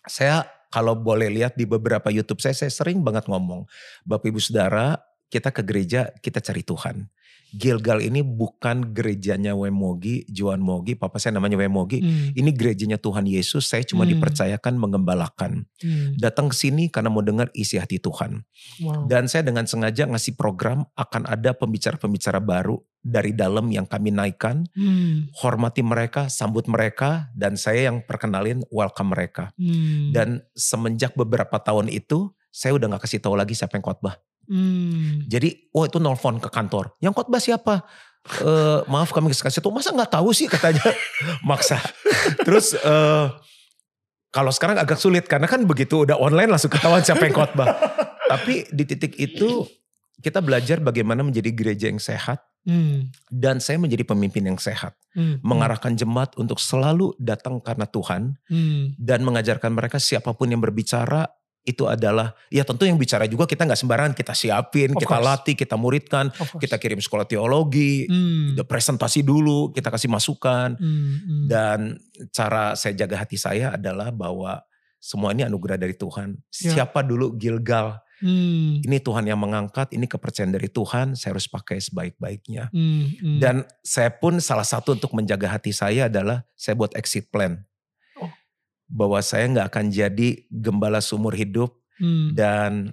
B: Saya kalau boleh lihat di beberapa YouTube saya, saya sering banget ngomong, Bapak Ibu Saudara, kita ke gereja, kita cari Tuhan. Gilgal ini bukan gerejanya Wemogi, Juan Mogi, papa saya namanya Wemogi. Hmm. Ini gerejanya Tuhan Yesus, saya cuma hmm. dipercayakan mengembalakan. Hmm. Datang ke sini karena mau dengar isi hati Tuhan. Wow. Dan saya dengan sengaja ngasih program akan ada pembicara-pembicara baru dari dalam yang kami naikkan. Hmm. Hormati mereka, sambut mereka, dan saya yang perkenalin welcome mereka. Hmm. Dan semenjak beberapa tahun itu, saya udah gak kasih tahu lagi siapa yang khotbah. Hmm. Jadi, oh itu nelfon ke kantor. Yang khotbah siapa? Uh, maaf kami kasih tahu. Masa nggak tahu sih katanya maksa. Terus uh, kalau sekarang agak sulit karena kan begitu udah online langsung ketahuan siapa yang khotbah. Tapi di titik itu kita belajar bagaimana menjadi gereja yang sehat. Hmm. Dan saya menjadi pemimpin yang sehat. Hmm. Mengarahkan jemaat untuk selalu datang karena Tuhan. Hmm. Dan mengajarkan mereka siapa pun yang berbicara itu adalah ya tentu yang bicara juga kita nggak sembarangan kita siapin, of kita course. latih, kita muridkan, kita kirim sekolah teologi, hmm. presentasi dulu, kita kasih masukan hmm, hmm. dan cara saya jaga hati saya adalah bahwa semua ini anugerah dari Tuhan. Ya. Siapa dulu Gilgal? Hmm. Ini Tuhan yang mengangkat, ini kepercayaan dari Tuhan, saya harus pakai sebaik-baiknya. Hmm, hmm. Dan saya pun salah satu untuk menjaga hati saya adalah saya buat exit plan bahwa saya nggak akan jadi gembala seumur hidup hmm. dan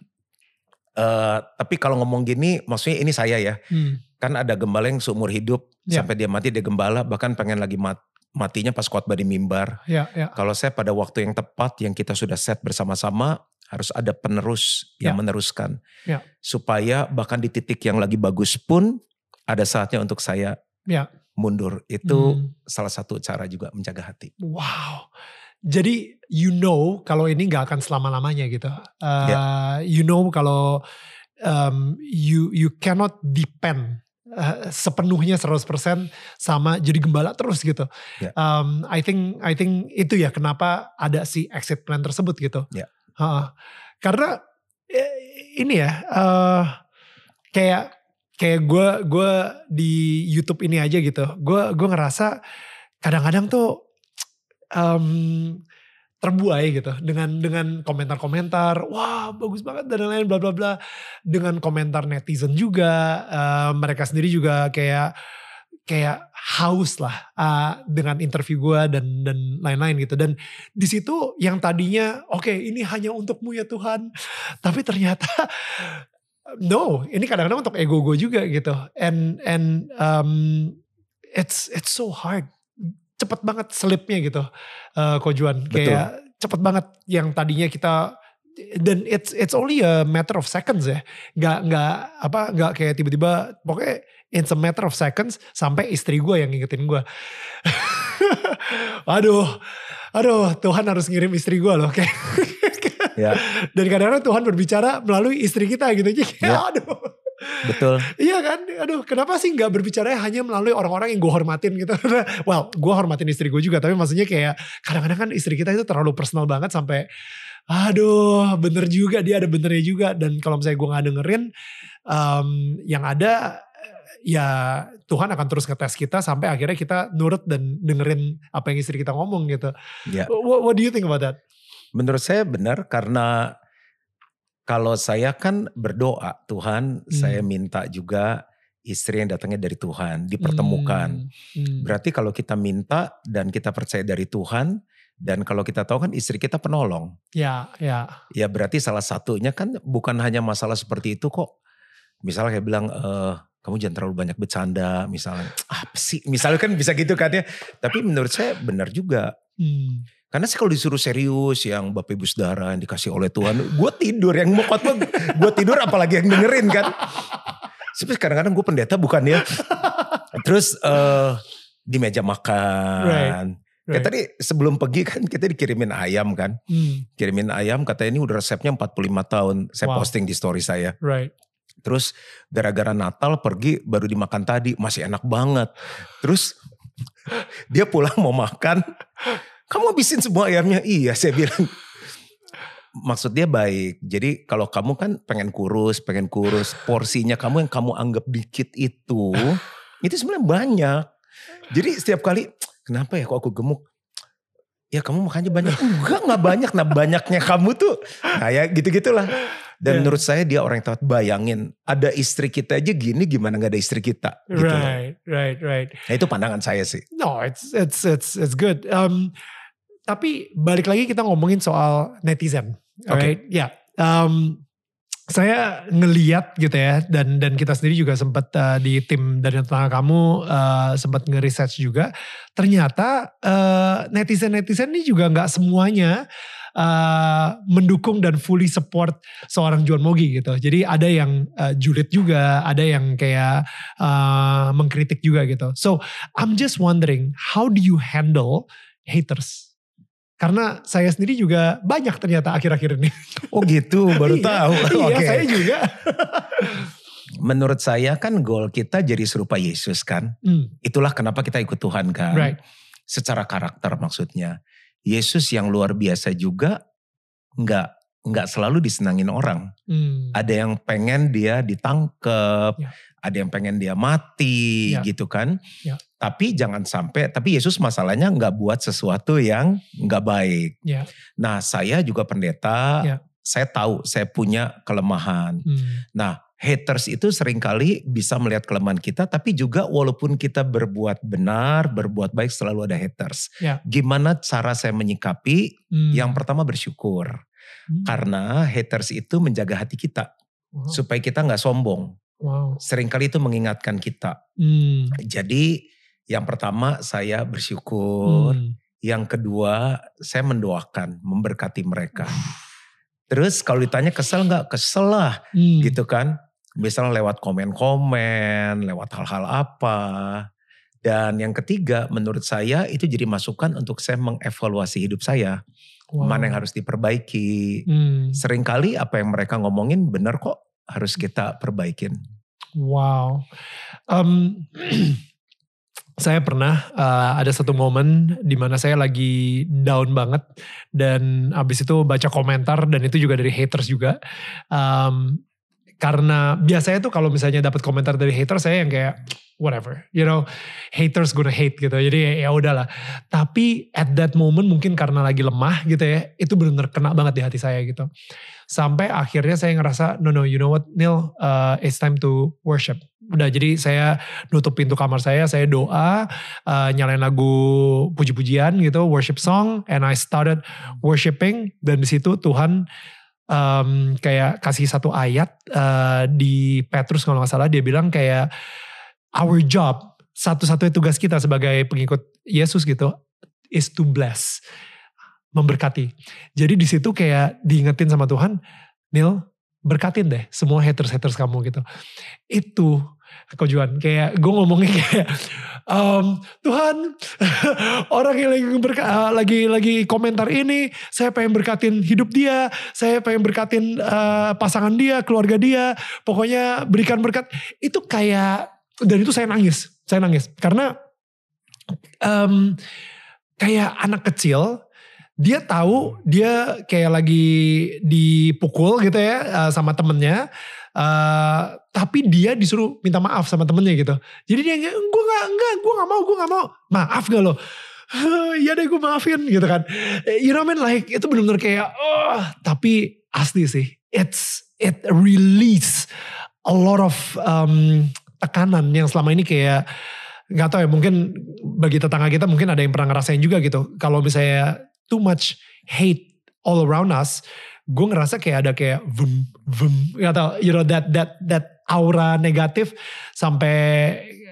B: uh, tapi kalau ngomong gini maksudnya ini saya ya hmm. kan ada gembala yang seumur hidup yeah. sampai dia mati dia gembala bahkan pengen lagi mat, matinya pas khotbah di mimbar yeah, yeah. kalau saya pada waktu yang tepat yang kita sudah set bersama-sama harus ada penerus yang yeah. meneruskan yeah. supaya bahkan di titik yang lagi bagus pun ada saatnya untuk saya yeah. mundur itu hmm. salah satu cara juga menjaga hati.
A: Wow, jadi you know kalau ini nggak akan selama-lamanya gitu. Uh, yeah. You know kalau um, you you cannot depend uh, sepenuhnya 100% sama jadi gembala terus gitu. Yeah. Um, I think I think itu ya kenapa ada si exit plan tersebut gitu. Yeah. Uh, karena eh, ini ya uh, kayak kayak gue gue di YouTube ini aja gitu. Gue gue ngerasa kadang-kadang tuh um, terbuai gitu dengan dengan komentar-komentar wah bagus banget dan lain-lain bla bla bla. Dengan komentar netizen juga uh, mereka sendiri juga kayak kayak haus lah uh, dengan interview gue dan dan lain-lain gitu. Dan di situ yang tadinya oke okay, ini hanya untukmu ya Tuhan tapi ternyata no ini kadang-kadang untuk ego gue juga gitu. And and um, it's it's so hard cepet banget slipnya gitu uh, Kojuan kayak cepet banget yang tadinya kita dan it's it's only a matter of seconds ya. Nggak nggak apa nggak kayak tiba-tiba pokoknya it's a matter of seconds sampai istri gue yang ngingetin gue aduh aduh Tuhan harus ngirim istri gue loh. Kayak ya. dan kadang-kadang Tuhan berbicara melalui istri kita gitu aja. Ya. aduh
B: Betul.
A: iya kan? Aduh, kenapa sih nggak berbicara hanya melalui orang-orang yang gue hormatin gitu? well, gue hormatin istri gue juga, tapi maksudnya kayak kadang-kadang kan istri kita itu terlalu personal banget sampai, aduh, bener juga dia ada benernya juga. Dan kalau misalnya gue nggak dengerin, um, yang ada ya Tuhan akan terus ngetes kita sampai akhirnya kita nurut dan dengerin apa yang istri kita ngomong gitu. Yeah. What, what do you think about that?
B: Menurut saya benar karena kalau saya kan berdoa, Tuhan hmm. saya minta juga istri yang datangnya dari Tuhan, dipertemukan. Hmm. Hmm. Berarti kalau kita minta dan kita percaya dari Tuhan, dan kalau kita tahu kan istri kita penolong.
A: Ya, ya.
B: Ya berarti salah satunya kan bukan hanya masalah seperti itu kok. Misalnya kayak bilang, e, kamu jangan terlalu banyak bercanda, misalnya. Apa sih? Misalnya kan bisa gitu kan ya. Tapi menurut saya benar juga. Hmm. Karena sih kalau disuruh serius yang Bapak Ibu Saudara yang dikasih oleh Tuhan, gue tidur yang mau khotbah, gue tidur apalagi yang dengerin kan. Sebenarnya kadang-kadang gue pendeta bukan ya. Terus uh, di meja makan. Right. Right. Kayak tadi sebelum pergi kan kita dikirimin ayam kan. Hmm. Kirimin ayam katanya ini udah resepnya 45 tahun. Saya wow. posting di story saya.
A: Right.
B: Terus gara-gara Natal pergi baru dimakan tadi masih enak banget. Terus dia pulang mau makan kamu habisin semua ayamnya? Iya saya bilang. Maksud dia baik. Jadi kalau kamu kan pengen kurus, pengen kurus. Porsinya kamu yang kamu anggap dikit itu. itu sebenarnya banyak. Jadi setiap kali, kenapa ya kok aku gemuk? Ya kamu makannya banyak. Enggak, enggak banyak. Nah banyaknya kamu tuh. Nah ya gitu-gitulah. Dan yeah. menurut saya dia orang yang tahu bayangin. Ada istri kita aja gini gimana gak ada istri kita.
A: Gitu. Right, right, right.
B: Nah itu pandangan saya sih.
A: No, it's it's it's it's good. Um, tapi balik lagi kita ngomongin soal netizen. Oke. Okay. Ya. Um, saya ngeliat gitu ya dan dan kita sendiri juga sempat uh, di tim dari tetangga kamu uh, sempat nge-research juga ternyata uh, netizen netizen ini juga nggak semuanya uh, mendukung dan fully support seorang John Mogi gitu jadi ada yang uh, julid juga ada yang kayak uh, mengkritik juga gitu so I'm just wondering how do you handle haters karena saya sendiri juga banyak ternyata akhir-akhir ini.
B: Oh gitu, baru iya, tahu.
A: Iya, okay. saya juga.
B: Menurut saya kan goal kita jadi serupa Yesus kan. Hmm. Itulah kenapa kita ikut Tuhan kan. Right. Secara karakter maksudnya. Yesus yang luar biasa juga nggak nggak selalu disenangin orang. Hmm. Ada yang pengen dia ditangkep, ya. ada yang pengen dia mati ya. gitu kan. Ya. Tapi jangan sampai, tapi Yesus masalahnya nggak buat sesuatu yang nggak baik. Ya. Nah saya juga pendeta, ya. saya tahu saya punya kelemahan. Hmm. Nah haters itu sering kali bisa melihat kelemahan kita, tapi juga walaupun kita berbuat benar, berbuat baik selalu ada haters. Ya. Gimana cara saya menyikapi? Hmm. Yang pertama bersyukur. Hmm. Karena haters itu menjaga hati kita. Wow. Supaya kita nggak sombong. Wow. Seringkali itu mengingatkan kita. Hmm. Jadi yang pertama saya bersyukur. Hmm. Yang kedua saya mendoakan, memberkati mereka. Terus kalau ditanya kesel nggak? Kesel lah hmm. gitu kan. Misalnya lewat komen-komen, lewat hal-hal apa. Dan yang ketiga menurut saya itu jadi masukan untuk saya mengevaluasi hidup saya. Wow. Mana yang harus diperbaiki. Hmm. Seringkali apa yang mereka ngomongin benar kok harus kita perbaikin.
A: Wow. Um, saya pernah uh, ada satu momen di mana saya lagi down banget dan abis itu baca komentar dan itu juga dari haters juga. Um, karena biasanya tuh kalau misalnya dapat komentar dari hater saya yang kayak whatever, you know, haters gonna hate gitu. Jadi ya, ya udahlah. Tapi at that moment mungkin karena lagi lemah gitu ya, itu benar-benar kena banget di hati saya gitu. Sampai akhirnya saya ngerasa, no no, you know what, Neil, uh, it's time to worship. Udah jadi saya nutup pintu kamar saya, saya doa, uh, nyalain lagu puji-pujian gitu, worship song, and I started worshiping. Dan di situ Tuhan um, kayak kasih satu ayat uh, di Petrus kalau nggak salah dia bilang kayak our job satu-satunya tugas kita sebagai pengikut Yesus gitu is to bless memberkati. Jadi di situ kayak diingetin sama Tuhan, Neil berkatin deh semua haters-haters kamu gitu. Itu kau Juan kayak gue ngomongnya kayak um, Tuhan orang yang lagi berka, uh, lagi lagi komentar ini saya pengen berkatin hidup dia saya pengen berkatin uh, pasangan dia keluarga dia pokoknya berikan berkat. Itu kayak dan itu saya nangis saya nangis. Karena um, kayak anak kecil dia tahu dia kayak lagi dipukul gitu ya uh, sama temennya Uh, tapi dia disuruh minta maaf sama temennya gitu. Jadi dia gue gak, enggak, gue gak mau, gue gak mau. Maaf gak lo? Iya deh gue maafin gitu kan. Eh, you know I mean like itu bener-bener kayak, oh, tapi asli sih. It's, it release a lot of um, tekanan yang selama ini kayak, gak tau ya mungkin bagi tetangga kita mungkin ada yang pernah ngerasain juga gitu. Kalau misalnya too much hate all around us, gue ngerasa kayak ada kayak vum vum gak tau you know that that that aura negatif sampai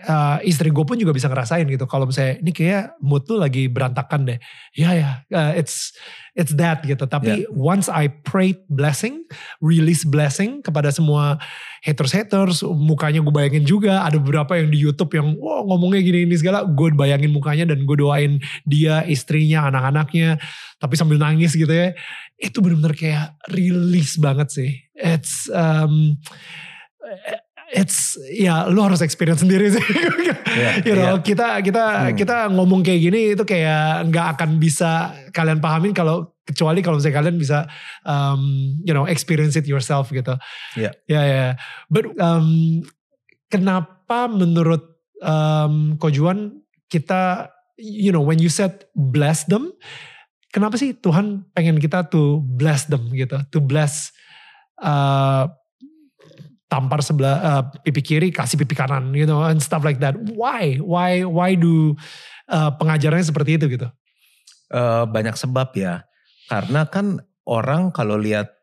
A: uh, istri gue pun juga bisa ngerasain gitu. Kalau misalnya ini kayak mood tuh lagi berantakan deh. Ya ya uh, it's it's that gitu. Tapi yeah. once I pray blessing release blessing kepada semua haters haters mukanya gue bayangin juga ada beberapa yang di YouTube yang wow ngomongnya gini ini segala. Gue bayangin mukanya dan gue doain dia istrinya anak-anaknya. Tapi sambil nangis gitu ya itu benar-benar kayak rilis banget sih. It's um, it's ya lu harus experience sendiri sih. yeah, you know, yeah. kita kita hmm. kita ngomong kayak gini itu kayak nggak akan bisa kalian pahamin kalau kecuali kalau misalnya kalian bisa um, you know experience it yourself gitu. Ya. Yeah. Ya yeah, ya. Yeah. But um, kenapa menurut um, Kojuan kita you know when you said bless them kenapa sih Tuhan pengen kita to bless them gitu, to bless uh, tampar sebelah uh, pipi kiri kasih pipi kanan you know and stuff like that. Why? Why why do uh, pengajarannya seperti itu gitu?
B: Uh, banyak sebab ya. Karena kan orang kalau lihat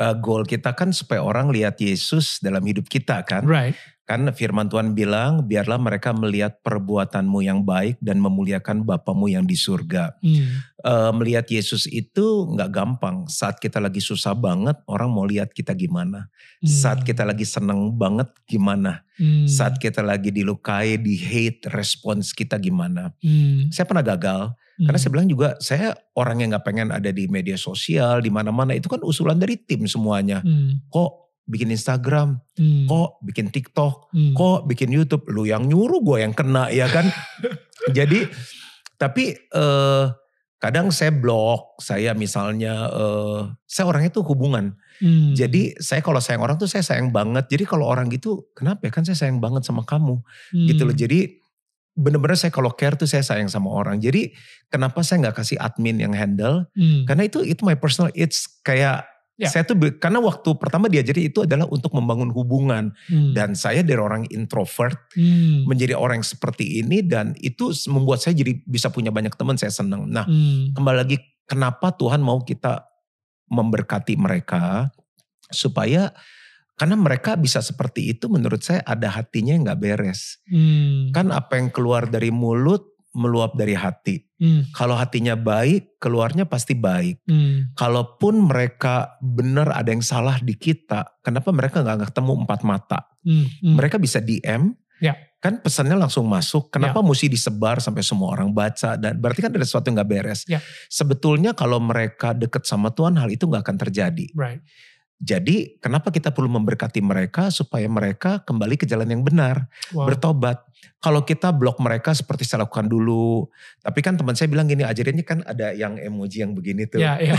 B: uh, goal kita kan supaya orang lihat Yesus dalam hidup kita kan.
A: Right.
B: Kan firman Tuhan bilang, biarlah mereka melihat perbuatanmu yang baik dan memuliakan Bapamu yang di surga. Hmm. Uh, melihat Yesus itu nggak gampang. Saat kita lagi susah banget, orang mau lihat kita gimana. Hmm. Saat kita lagi seneng banget, gimana. Hmm. Saat kita lagi dilukai, di hate, respons kita gimana. Hmm. Saya pernah gagal. Karena saya hmm. bilang juga saya orang yang nggak pengen ada di media sosial di mana-mana itu kan usulan dari tim semuanya. Hmm. Kok bikin Instagram, hmm. kok bikin TikTok, hmm. kok bikin YouTube. Lu yang nyuruh gue yang kena ya kan. Jadi tapi uh, kadang saya blok, saya misalnya, uh, saya orangnya tuh hubungan. Hmm. Jadi saya kalau sayang orang tuh saya sayang banget. Jadi kalau orang gitu, kenapa ya kan saya sayang banget sama kamu, hmm. gitu loh. Hmm. Jadi bener-bener saya kalau care tuh saya sayang sama orang. Jadi kenapa saya nggak kasih admin yang handle? Hmm. Karena itu itu my personal. It's kayak Ya. Saya tuh karena waktu pertama diajari itu adalah untuk membangun hubungan hmm. dan saya dari orang introvert hmm. menjadi orang yang seperti ini dan itu membuat saya jadi bisa punya banyak teman saya senang. Nah hmm. kembali lagi kenapa Tuhan mau kita memberkati mereka supaya karena mereka bisa seperti itu menurut saya ada hatinya yang nggak beres. Hmm. Kan apa yang keluar dari mulut meluap dari hati. Hmm. Kalau hatinya baik, keluarnya pasti baik. Hmm. Kalaupun mereka benar ada yang salah di kita, kenapa mereka nggak ketemu empat mata? Hmm. Hmm. Mereka bisa DM, ya. kan pesannya langsung masuk. Kenapa ya. mesti disebar sampai semua orang baca? Dan berarti kan ada sesuatu yang nggak beres. Ya. Sebetulnya kalau mereka deket sama Tuhan, hal itu nggak akan terjadi. Right. Jadi kenapa kita perlu memberkati mereka supaya mereka kembali ke jalan yang benar, wow. bertobat. Kalau kita blok mereka seperti saya lakukan dulu, tapi kan teman saya bilang gini, ajarinnya kan ada yang emoji yang begini tuh. Ya, ya.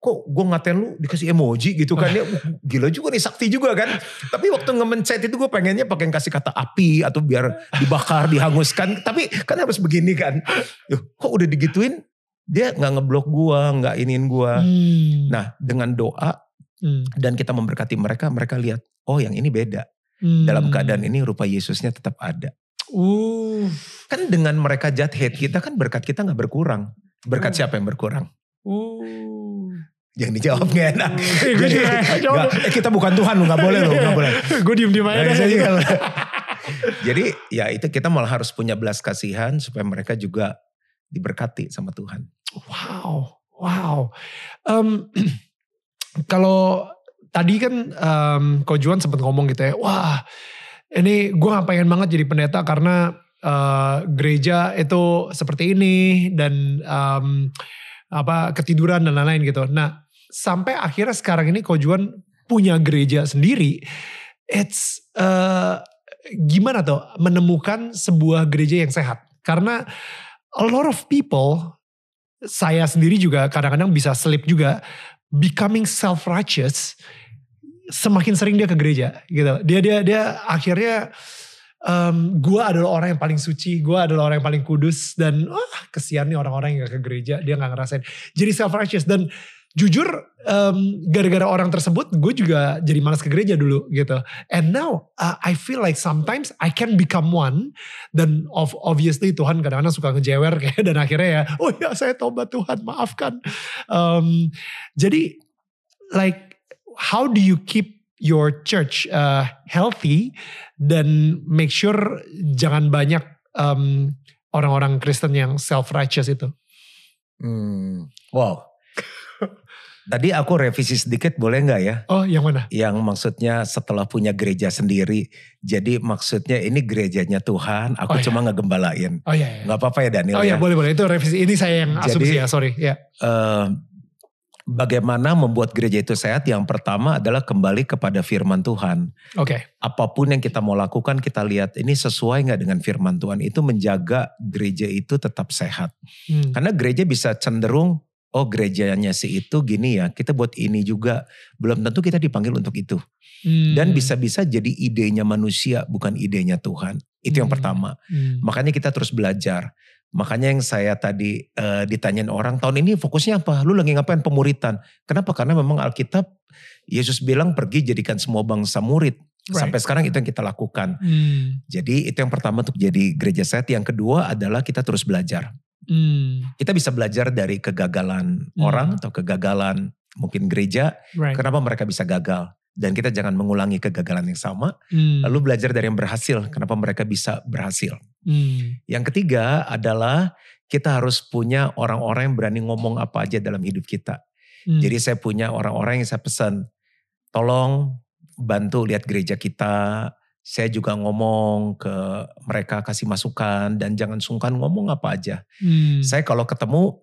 B: Kok gue ngatain lu dikasih emoji gitu kan ya gila juga nih sakti juga kan. Tapi waktu nge-mencet itu gue pengennya pakai kasih kata api atau biar dibakar, dihanguskan. Tapi kan harus begini kan. kok udah digituin dia nggak ngeblok gue, nggak iniin gue. Hmm. Nah dengan doa Hmm. Dan kita memberkati mereka, mereka lihat, oh yang ini beda. Hmm. Dalam keadaan ini rupa Yesusnya tetap ada. Uh. Kan dengan mereka jat hate kita kan berkat kita nggak berkurang. Berkat uh. siapa yang berkurang? Uh. Jangan dijawab gak enak. Uh. Jadi, gak, eh, kita bukan Tuhan lu gak boleh loh. Gak boleh.
A: Gue diem-diem aja.
B: Jadi ya itu kita malah harus punya belas kasihan supaya mereka juga diberkati sama Tuhan.
A: Wow. Wow. Um, kalau tadi kan um, Ko Juan sempat ngomong gitu ya, wah ini gue gak pengen banget jadi pendeta karena uh, gereja itu seperti ini dan um, apa ketiduran dan lain-lain gitu. Nah sampai akhirnya sekarang ini Ko Juan punya gereja sendiri, it's uh, gimana tuh menemukan sebuah gereja yang sehat? Karena a lot of people saya sendiri juga kadang-kadang bisa slip juga becoming self righteous semakin sering dia ke gereja gitu. Dia dia dia akhirnya um, gue adalah orang yang paling suci, gue adalah orang yang paling kudus dan wah kesian nih orang-orang yang gak ke gereja dia nggak ngerasain. Jadi self righteous dan jujur um, gara-gara orang tersebut gue juga jadi malas ke gereja dulu gitu. And now uh, I feel like sometimes I can become one dan of, obviously Tuhan kadang-kadang suka ngejewer kayak dan akhirnya ya oh ya saya tobat Tuhan maafkan. Um, jadi like how do you keep your church uh, healthy dan make sure jangan banyak um, orang-orang Kristen yang self righteous itu?
B: Hmm, wow Tadi aku revisi sedikit boleh nggak ya?
A: Oh yang mana?
B: Yang maksudnya setelah punya gereja sendiri. Jadi maksudnya ini gerejanya Tuhan, aku oh, iya. cuma ngegembalain. Oh iya, iya. Gak apa-apa ya Daniel
A: Oh iya ya? boleh boleh itu revisi. Ini saya yang asumsi Jadi, ya sorry. Ya.
B: Uh, bagaimana membuat gereja itu sehat? Yang pertama adalah kembali kepada firman Tuhan. Oke. Okay. Apa pun yang kita mau lakukan kita lihat ini sesuai nggak dengan firman Tuhan. Itu menjaga gereja itu tetap sehat. Hmm. Karena gereja bisa cenderung oh gerejanya si itu gini ya, kita buat ini juga. Belum tentu kita dipanggil untuk itu. Hmm. Dan bisa-bisa jadi idenya manusia, bukan idenya Tuhan. Itu hmm. yang pertama. Hmm. Makanya kita terus belajar. Makanya yang saya tadi uh, ditanyain orang, tahun ini fokusnya apa? Lu lagi ngapain pemuritan? Kenapa? Karena memang Alkitab, Yesus bilang pergi jadikan semua bangsa murid. Right. Sampai sekarang itu yang kita lakukan. Hmm. Jadi itu yang pertama untuk jadi gereja sehat. Yang kedua adalah kita terus belajar. Hmm. Kita bisa belajar dari kegagalan hmm. orang atau kegagalan mungkin gereja. Right. Kenapa mereka bisa gagal? Dan kita jangan mengulangi kegagalan yang sama. Hmm. Lalu belajar dari yang berhasil. Kenapa mereka bisa berhasil? Hmm. Yang ketiga adalah kita harus punya orang-orang yang berani ngomong apa aja dalam hidup kita. Hmm. Jadi saya punya orang-orang yang saya pesan, tolong bantu lihat gereja kita, saya juga ngomong ke mereka kasih masukan dan jangan sungkan ngomong apa aja. Hmm. Saya kalau ketemu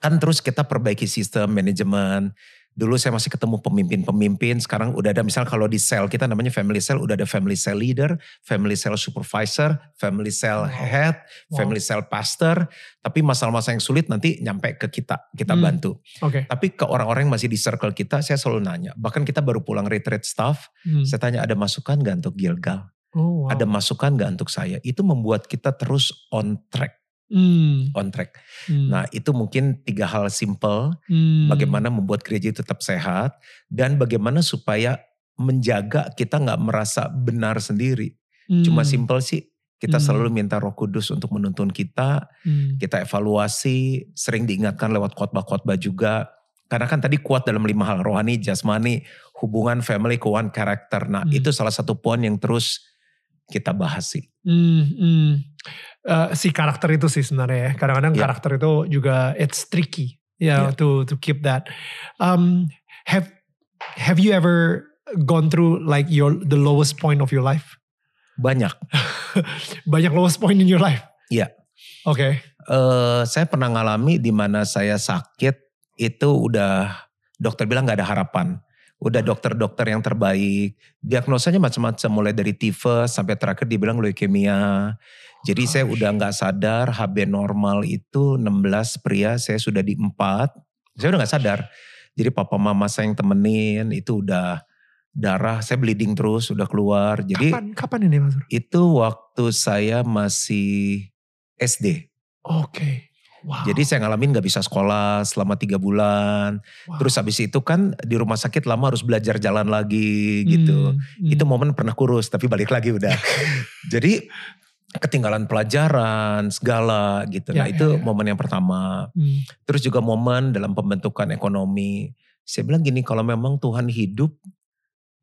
B: kan terus kita perbaiki sistem manajemen. Dulu saya masih ketemu pemimpin-pemimpin, sekarang udah ada misal kalau di sel kita namanya family cell, udah ada family cell leader, family cell supervisor, family cell head, wow. family cell pastor. Tapi masalah-masalah yang sulit nanti nyampe ke kita, kita hmm. bantu.
A: Okay.
B: Tapi ke orang-orang yang masih di circle kita, saya selalu nanya. Bahkan kita baru pulang retreat staff, hmm. saya tanya ada masukan gak untuk Gilgal?
A: Oh, wow.
B: Ada masukan gak untuk saya? Itu membuat kita terus on track
A: hmm.
B: on track.
A: Hmm.
B: Nah itu mungkin tiga hal simple,
A: hmm.
B: bagaimana membuat gereja tetap sehat dan bagaimana supaya menjaga kita nggak merasa benar sendiri.
A: Hmm.
B: Cuma simple sih, kita
A: hmm.
B: selalu minta Roh Kudus untuk menuntun kita,
A: hmm.
B: kita evaluasi, sering diingatkan lewat khotbah-khotbah juga. Karena kan tadi kuat dalam lima hal rohani, jasmani, hubungan, family, keuangan, karakter. Nah hmm. itu salah satu poin yang terus kita bahas sih.
A: Hmm, hmm uh, si karakter itu sih sebenarnya ya. Kadang-kadang yeah. karakter itu juga it's tricky ya yeah, yeah. to to keep that. Um, have have you ever gone through like your the lowest point of your life?
B: Banyak.
A: Banyak lowest point in your life.
B: Iya. Yeah.
A: Oke. Okay.
B: Uh, saya pernah ngalami di mana saya sakit itu udah dokter bilang nggak ada harapan udah dokter-dokter yang terbaik. Diagnosanya macam-macam mulai dari tifus sampai terakhir dibilang leukemia. Jadi oh, saya udah nggak sadar HB normal itu 16 pria, saya sudah di 4. Saya udah nggak sadar. Jadi papa mama saya yang temenin itu udah darah saya bleeding terus udah keluar. Jadi
A: kapan kapan ini Mas?
B: Itu waktu saya masih SD.
A: Oke. Okay.
B: Wow. Jadi saya ngalamin gak bisa sekolah selama tiga bulan. Wow. Terus habis itu kan di rumah sakit lama harus belajar jalan lagi gitu. Hmm, Itu momen pernah kurus tapi balik lagi udah. Jadi ketinggalan pelajaran segala gitu. Ya, nah ya, itu ya. momen yang pertama.
A: Hmm.
B: Terus juga momen dalam pembentukan ekonomi. Saya bilang gini kalau memang Tuhan hidup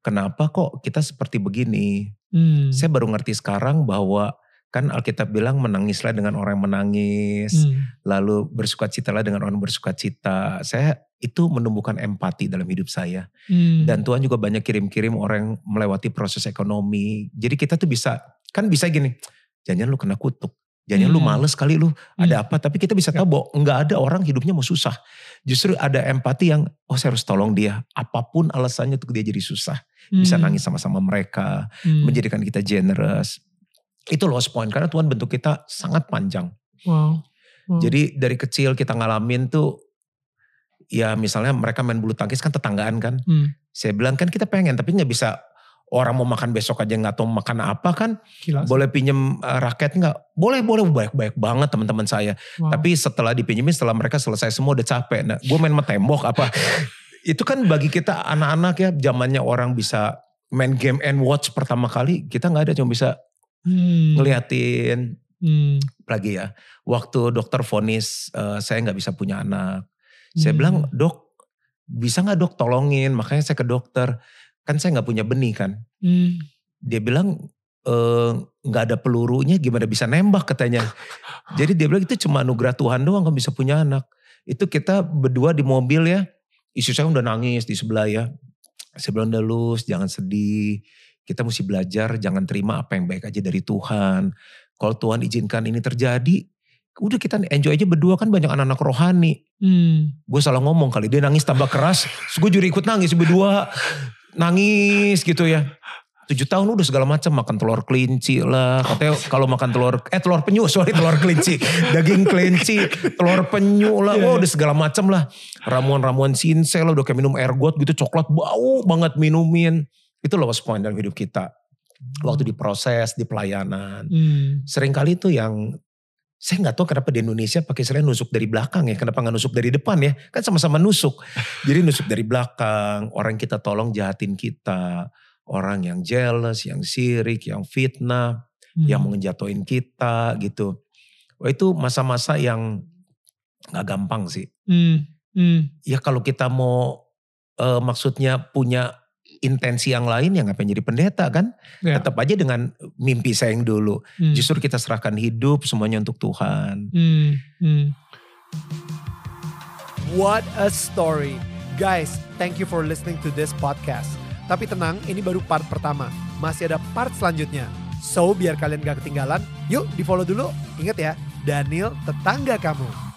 B: kenapa kok kita seperti begini.
A: Hmm.
B: Saya baru ngerti sekarang bahwa Kan Alkitab bilang menangislah dengan orang yang menangis, hmm. lalu bersuka citalah dengan orang bersuka cita. Saya itu menumbuhkan empati dalam hidup saya.
A: Hmm.
B: Dan Tuhan juga banyak kirim-kirim orang yang melewati proses ekonomi. Jadi kita tuh bisa, kan bisa gini, jangan lu kena kutuk. Jangan hmm. lu males kali lu ada hmm. apa. Tapi kita bisa tahu bahwa enggak ada orang hidupnya mau susah. Justru ada empati yang, oh saya harus tolong dia. Apa pun alasannya untuk dia jadi susah. Bisa hmm. nangis sama-sama mereka.
A: Hmm.
B: Menjadikan kita generous itu lost point karena Tuhan bentuk kita sangat panjang.
A: Wow.
B: wow. Jadi dari kecil kita ngalamin tuh ya misalnya mereka main bulu tangkis kan tetanggaan kan.
A: Hmm.
B: Saya bilang kan kita pengen tapi nggak bisa orang mau makan besok aja nggak tahu makan apa kan.
A: Gila.
B: Boleh pinjem uh, raket nggak? Boleh boleh baik-baik banget teman-teman saya. Wow. Tapi setelah dipinjemin setelah mereka selesai semua udah capek. Nah gue main tembok apa. itu kan bagi kita anak-anak ya zamannya orang bisa main game and watch pertama kali kita nggak ada cuma bisa
A: hmm.
B: ngeliatin.
A: Hmm.
B: lagi ya waktu dokter vonis uh, saya nggak bisa punya anak. Hmm. saya bilang dok bisa nggak dok tolongin? Makanya saya ke dokter. Kan saya nggak punya benih kan.
A: Hmm.
B: dia bilang eh, nggak e, ada pelurunya gimana bisa nembak? katanya. Jadi dia bilang itu cuma anugerah Tuhan doang kan bisa punya anak. Itu kita berdua di mobil ya. Isu saya udah nangis di sebelah ya. Saya bilang udah lus jangan sedih kita mesti belajar jangan terima apa yang baik aja dari Tuhan. Kalau Tuhan izinkan ini terjadi, udah kita enjoy aja berdua kan banyak anak-anak rohani.
A: Hmm.
B: Gue salah ngomong kali, dia nangis tambah keras. gue juga ikut nangis berdua. Nangis gitu ya. Tujuh tahun udah segala macam makan telur kelinci lah katanya kalau makan telur eh telur penyu sorry telur kelinci daging kelinci telur penyu lah yeah. oh udah segala macam lah ramuan-ramuan sinsel lah udah kayak minum ergot gitu coklat bau banget minumin itu lowest point dalam hidup kita. Waktu diproses, di pelayanan.
A: Hmm.
B: Seringkali itu yang saya nggak tahu kenapa di Indonesia pakai istilah nusuk dari belakang ya. Kenapa nggak nusuk dari depan ya? Kan sama-sama nusuk. Jadi nusuk dari belakang. Orang kita tolong jahatin kita. Orang yang jealous, yang sirik, yang fitnah. Hmm. Yang mau ngejatoin kita gitu. Wah itu masa-masa yang nggak gampang sih.
A: Hmm. Hmm.
B: Ya kalau kita mau uh, maksudnya punya intensi yang lain yang ngapain jadi pendeta kan.
A: Ya.
B: Tetap aja dengan mimpi saya yang dulu.
A: Hmm.
B: Justru kita serahkan hidup semuanya untuk Tuhan.
A: Hmm. Hmm. What a story. Guys, thank you for listening to this podcast. Tapi tenang, ini baru part pertama. Masih ada part selanjutnya. So, biar kalian gak ketinggalan, yuk di follow dulu. Ingat ya, Daniel tetangga kamu.